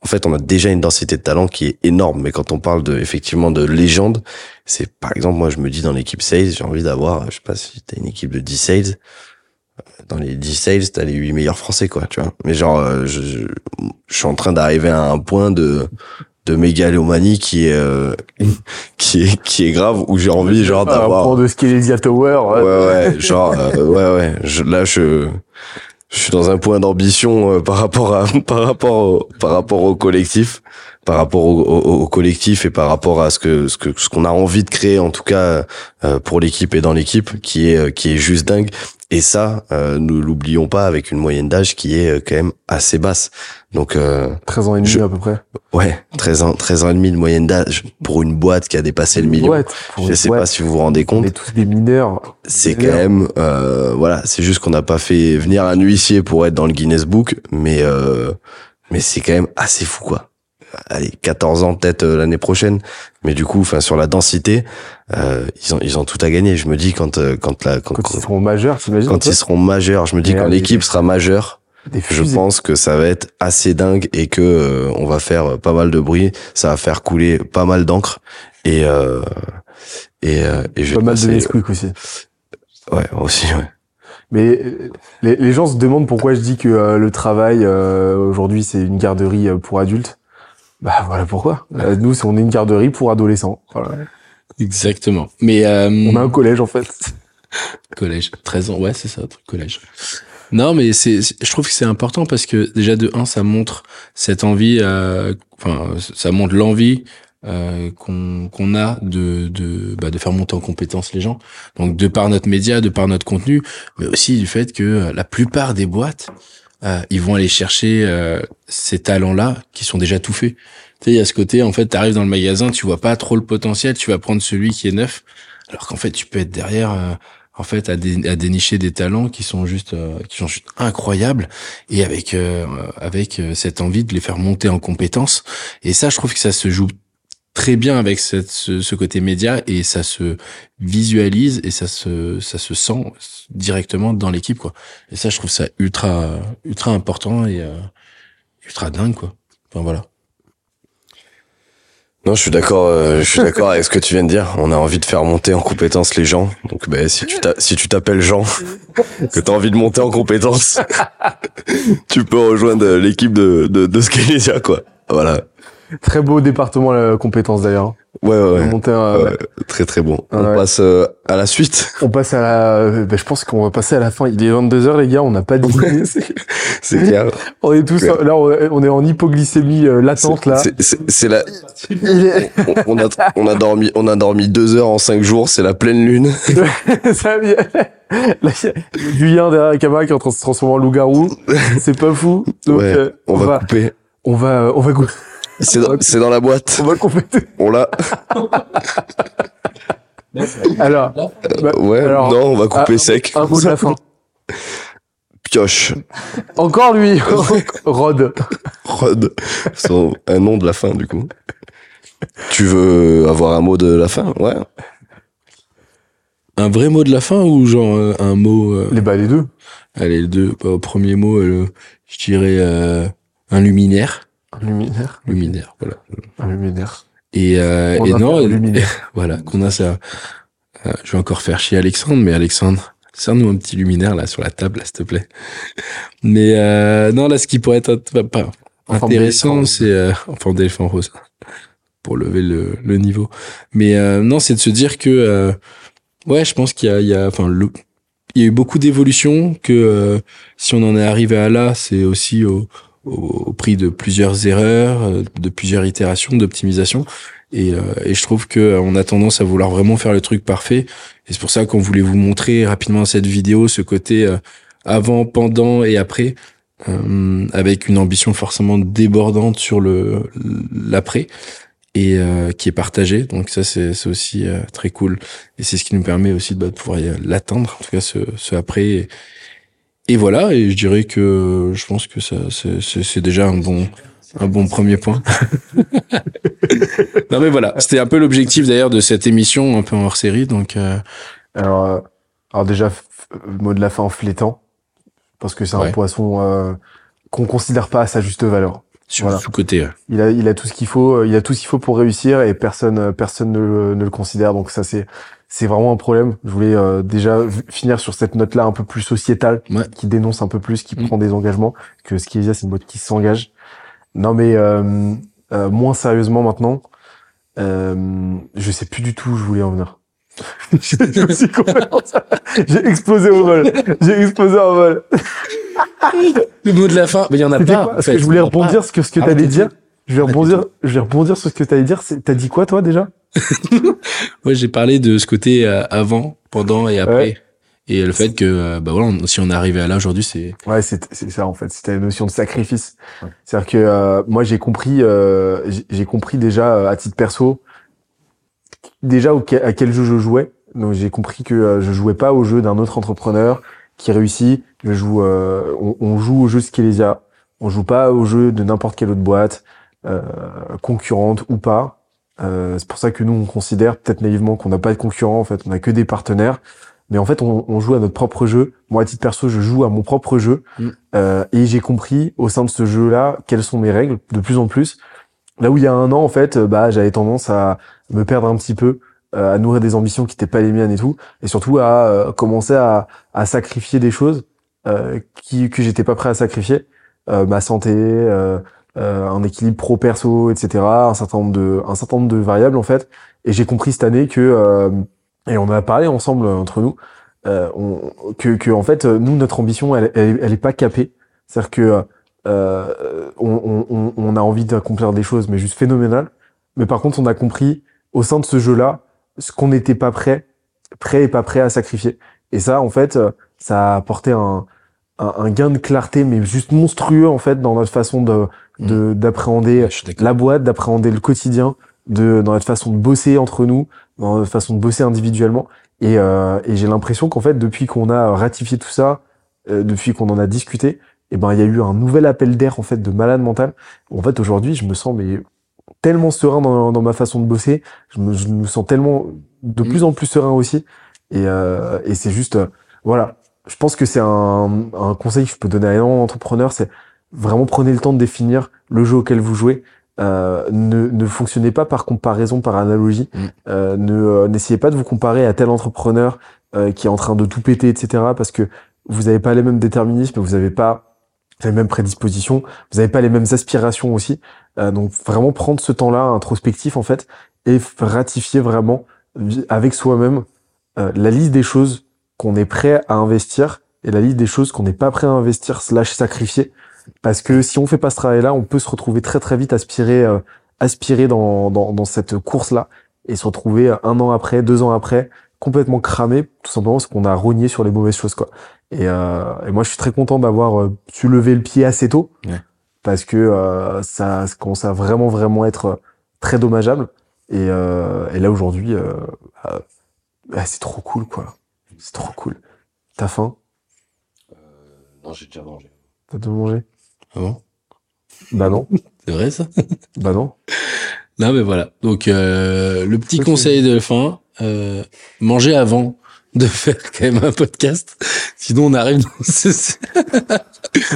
en fait, on a déjà une densité de talent qui est énorme. Mais quand on parle de, effectivement, de légende, c'est, par exemple, moi, je me dis dans l'équipe sales, j'ai envie d'avoir, je sais pas si t'as une équipe de 10 sales. Dans les 10 sales, t'as les 8 meilleurs français, quoi, tu vois. Mais genre, euh, je, je, je suis en train d'arriver à un point de, de mégalomanie qui est, euh, [LAUGHS] qui est, qui est grave, où j'ai envie, genre, Un d'avoir, point de Skelesia Tower. Ouais, ouais, genre, euh, ouais, ouais. Je, là, je, je suis dans un point d'ambition euh, par rapport à, [LAUGHS] par rapport au, par rapport au collectif, par rapport au, au, au collectif et par rapport à ce que, ce que, ce qu'on a envie de créer, en tout cas, euh, pour l'équipe et dans l'équipe, qui est, euh, qui est juste dingue. Et ça, euh, nous l'oublions pas avec une moyenne d'âge qui est euh, quand même assez basse. Donc, euh, 13 ans et demi Je- à peu près. ouais, 13 ans, 13 ans et demi de moyenne d'âge pour une boîte qui a dépassé le million. Pour Je sais boîte, pas si vous vous rendez On compte. est tous des mineurs. C'est quand même, euh, voilà, c'est juste qu'on n'a pas fait venir un huissier pour être dans le Guinness Book, mais euh, mais c'est quand même assez fou quoi. Allez, 14 ans peut-être euh, l'année prochaine, mais du coup, enfin sur la densité, euh, ils ont ils ont tout à gagner. Je me dis quand euh, quand la quand, Quand ils seront majeurs, t'imagines quand ils seront majeurs, je me dis Mais quand l'équipe sera majeure, je pense que ça va être assez dingue et que euh, on va faire pas mal de bruit, ça va faire couler pas mal d'encre et euh, et, euh, et je Pas mal de Nesquik aussi. Ouais, aussi ouais. Mais euh, les, les gens se demandent pourquoi je dis que euh, le travail euh, aujourd'hui c'est une garderie euh, pour adultes. Bah voilà pourquoi. Euh, nous, on est une garderie pour adolescents. Voilà. Exactement. Mais euh, On a un collège en fait. [LAUGHS] collège, 13 ans, ouais, c'est ça, truc collège. Non, mais c'est, c'est- je trouve que c'est important parce que déjà de un, ça montre cette envie, euh, enfin, ça montre l'envie euh, qu'on qu'on a de de bah, de faire monter en compétence les gens. Donc de par notre média, de par notre contenu, mais aussi du fait que euh, la plupart des boîtes, euh, ils vont aller chercher euh, ces talents-là qui sont déjà tout faits. Tu sais, il y a ce côté, en fait, tu arrives dans le magasin, tu vois pas trop le potentiel, tu vas prendre celui qui est neuf, alors qu'en fait, tu peux être derrière, euh, en fait, à, à dénicher des talents qui sont juste, euh, qui sont juste incroyables, et avec euh, avec euh, cette envie de les faire monter en compétences. Et ça, je trouve que ça se joue très bien avec cette, ce, ce côté média et ça se visualise et ça se ça se sent directement dans l'équipe quoi. Et ça, je trouve ça ultra ultra important et euh, ultra dingue quoi. Enfin voilà. Non, je suis d'accord. euh, je suis d'accord avec ce que tu viens de dire. On a envie de faire monter en compétence les gens. Donc, ben, si tu si tu t'appelles Jean, [LAUGHS] que t'as envie de monter en compétence, [LAUGHS] tu peux rejoindre l'équipe de de, de Skelesia, quoi. Voilà. Très beau département la compétence d'ailleurs. Ouais, ouais, ouais. Un- Ouais, très très bon. On Ouais. passe euh, à la suite. [LAUGHS] On passe à la, euh, ben, je pense qu'on va passer à la fin. Il est 22h, les gars, on n'a pas dit. C'est clair. [LAUGHS] on est tous, là, on on est en hypoglycémie euh, latente, là. C'est- la. Est- On on a, on a dormi, on a dormi deux heures en cinq jours. C'est la pleine lune. [LAUGHS] Ça vient- Là, yin derrière la caméra qui est en train de se transformer en loup-garou. C'est pas fou. Donc, Ouais, euh, On, va, couper. on va, on va, cou- C'est dans, c'est dans la boîte. on va compléter. On l'a. Alors, bah, Ouais. alors, non, on va couper sec. un mot de la fin. Pioche. Encore lui, [LAUGHS] Rod. Rod. C'est un nom de la fin du coup. Tu veux avoir un mot de la fin? Ouais. Un vrai mot de la fin ou genre euh, un mot euh, Les bah les deux. Allez, le deux. Bah, au premier mot, euh, je dirais euh, un luminaire. Luminaire. Luminaire, voilà. Un luminaire. Et, euh, et non, luminaire. [LAUGHS] voilà, qu'on a ça. Euh, je vais encore faire chier Alexandre, mais Alexandre, sers-nous un petit luminaire là sur la table, s'il te plaît. Mais euh, non, là, ce qui pourrait être pas, forme intéressant, c'est euh, en forme d'éléphant rose pour lever le, le niveau. Mais euh, non, c'est de se dire que euh, ouais, je pense qu'il y a, il y a, enfin, le- il y a eu beaucoup d'évolutions. Que euh, si on en est arrivé à là, c'est aussi au, au, prix de plusieurs erreurs, euh, de plusieurs itérations, d'optimisation. Et, euh, et je trouve que euh, on a tendance à vouloir vraiment faire le truc parfait. Et c'est pour ça qu'on voulait vous montrer rapidement cette vidéo, ce côté euh, avant, pendant et après, euh, avec une ambition forcément débordante sur le l'après et euh, qui est partagée. Donc ça c'est aussi très cool. Et c'est ce qui nous permet aussi de, bah, pouvoir l'atteindre, en tout cas ce, ce après. Et voilà. Et je dirais que je pense que ça c'est déjà un bon un bon premier point. [LAUGHS] non mais voilà, c'était un peu l'objectif d'ailleurs de cette émission un peu en hors série. Donc euh, Alors, euh, alors déjà, f- mot de la fin flétant. Parce que c'est un poisson euh, qu'on considère pas à sa juste valeur. sur Voilà. euh, Il a, il a tout ce qu'il faut, euh, il a tout ce qu'il faut pour réussir et personne, euh, personne ne, le- ne le considère. Donc ça, c'est, c'est vraiment un problème. Je voulais euh, déjà finir sur cette note-là un peu plus sociétale, Ouais. qui dénonce un peu plus, qui Mm. prend des engagements. Que Skiesia, c'est une boîte qui s'engage. Non, mais euh, euh, moins sérieusement maintenant, euh, je sais plus du tout où je voulais en venir. [LAUGHS] [LAUGHS] J'ai explosé au vol. J'ai explosé au vol. Le mot de la fin, mais il y en a pas. en Parce fait. que je voulais rebondir sur ce que Ah, t'allais t'es dire. Je vais Ah, rebondir, je vais rebondir sur ce que t'allais dire. T'as dit quoi, toi, déjà? [LAUGHS] Ouais, j'ai parlé de ce côté euh, avant, pendant et après. Ouais. Et le fait que, euh, bah voilà, si on est arrivé à là aujourd'hui, c'est Ouais, c'est c'est ça en fait. C'était la notion de sacrifice. C'est-à-dire que euh, moi j'ai compris, euh, j'ai- compris déjà euh, à titre perso, déjà au- à quel jeu je jouais. Donc j'ai compris que je jouais pas au jeu d'un autre entrepreneur qui réussit. Je joue, euh, on, on joue au jeu Skelesia. On joue pas au jeu de n'importe quelle autre boîte euh, concurrente ou pas. Euh, c'est pour ça que nous on considère peut-être naïvement qu'on n'a pas de concurrents. En fait, on a que des partenaires. Mais en fait, on, on joue à notre propre jeu. Moi, à titre perso, je joue à mon propre jeu. Mm. Euh, et j'ai compris au sein de ce jeu-là quelles sont mes règles de plus en plus. Là où il y a un an, en fait, euh, bah, j'avais tendance à me perdre un petit peu, euh, à nourrir des ambitions qui n'étaient pas les miennes et tout, et surtout à euh, commencer à, à sacrifier des choses euh, qui, que j'étais pas prêt à sacrifier, Euh, ma santé, euh, un équilibre pro-perso, etc., un certain nombre de, un certain nombre de variables en fait. Et j'ai compris cette année que, euh, et on en a parlé ensemble euh, entre nous, euh, on, que, que en fait, euh, nous notre ambition, elle, elle, elle est pas capée. C'est-à-dire que euh, on, on, on a envie d'accomplir des choses, mais juste phénoménales. Mais par contre, on a compris au sein de ce jeu-là ce qu'on n'était pas prêt, prêt et pas prêt à sacrifier. Et ça, en fait, euh, ça a apporté un, un gain de clarté, mais juste monstrueux en fait dans notre façon de de- d'appréhender suis d'accord. la boîte, d'appréhender le quotidien, de dans notre façon de bosser entre nous, dans notre façon de bosser individuellement. Et, euh, et j'ai l'impression qu'en fait, depuis qu'on a ratifié tout ça, euh, depuis qu'on en a discuté, et ben il y a eu un nouvel appel d'air en fait de malade mental. En fait, aujourd'hui, je me sens mais tellement serein dans, dans ma façon de bosser. Je me, je me sens tellement de Mhm. plus en plus serein aussi. Et, euh, et c'est juste, euh, voilà. Je pense que c'est un, un conseil que je peux donner à énormément d'entrepreneurs, c'est vraiment prenez le temps de définir le jeu auquel vous jouez. Euh, ne, ne fonctionnez pas par comparaison, par analogie. Mm. Euh, ne euh, n'essayez pas de vous comparer à tel entrepreneur euh, qui est en train de tout péter, etc. Parce que vous n'avez pas les mêmes déterminismes, vous n'avez pas les mêmes prédispositions, vous n'avez pas les mêmes aspirations aussi. Euh, donc vraiment prendre ce temps-là introspectif en fait et ratifier vraiment avec soi-même euh, la liste des choses qu'on est prêt à investir et la liste des choses qu'on n'est pas prêt à investir slash sacrifier. Parce que si on fait pas ce travail-là, on peut se retrouver très très vite aspiré, euh, aspiré dans, dans, dans cette course-là et se retrouver un an après, deux ans après, complètement cramé, tout simplement parce qu'on a rogné sur les mauvaises choses, quoi. Et, euh, et moi, je suis très content d'avoir euh, su lever le pied assez tôt, Ouais. parce que euh, ça, ça commence à vraiment, vraiment être euh, très dommageable. Et, euh, et là, aujourd'hui, euh, euh, ah, c'est trop cool, quoi. C'est trop cool. T'as faim? Non, j'ai déjà mangé. T'as tout mangé? Ah bon? Bah non, C'est vrai ça? Bah non. Non mais voilà. Donc euh, le petit conseil de fin, euh, manger avant de [LAUGHS] faire quand même un podcast. Sinon on arrive dans [LAUGHS] ce...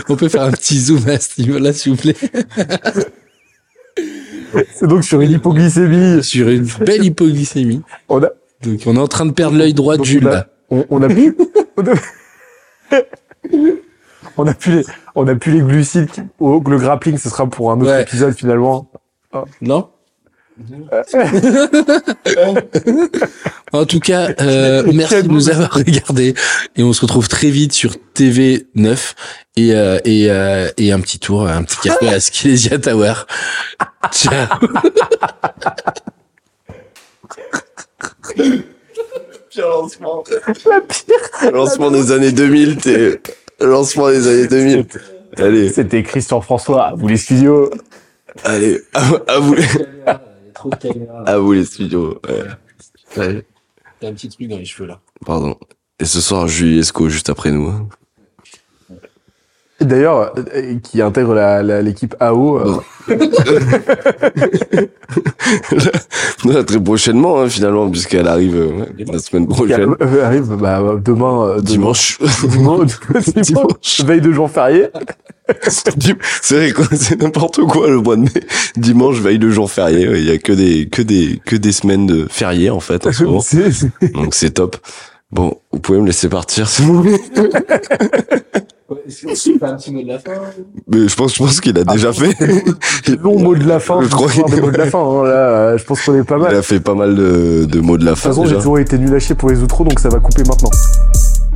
on peut faire un petit zoom à ce niveau-là s'il vous plaît. C'est donc sur une hypoglycémie. Sur une belle hypoglycémie. On a, Donc on est en train de perdre l'œil droit de Jules on a- on, on a plus, [LAUGHS] on a, on a plus les, on a plus les glucides. Oh, le grappling, ce sera pour un autre Ouais. épisode finalement. Non [LAUGHS] En tout cas, euh, merci de nous avoir regardés et on se retrouve très vite sur TV 9 et euh, et euh, et un petit tour, un petit café à Skilesia Tower. [LAUGHS] Ciao. Pire lancement. lancement des années 2000, t'es. Lancement des années 2000. Allez, C'était Christian François, à vous les studios. allez, à, à vous les, à vous les studios. Ouais. T'as un petit truc dans les cheveux là. pardon. Et ce soir, Julie Esco juste après nous. D'ailleurs, euh, qui intègre la- la- l'équipe AO. euh, [LAUGHS] très prochainement, hein, finalement, puisqu'elle arrive euh, ouais, la semaine qui prochaine. euh, arrive bah, demain, euh, demain- Dimanche. [LAUGHS] dimanche, [LAUGHS] dimanche, Dimanche. veille de jour férié. Dim- C'est vrai quoi, c'est n'importe quoi le mois de mai. Dimanche, veille de jour férié. ouais, Il y a que des, que des, que des semaines de fériés, en fait, en ce moment. C'est- c'est- Donc c'est top. Bon, vous pouvez me laisser partir, s'il vous plaît. Est-ce qu'on un petit mot de la fin Mais je pense, je pense qu'il a Ah, déjà fait. [LAUGHS] long mot de la fin. Je je crois pense avoir des mots de la fin. hein, là, je pense qu'on est pas mal. Il a fait pas mal de, de mots de la De toute fin façon, j'ai toujours été nul à chier pour les outros, donc ça va couper maintenant.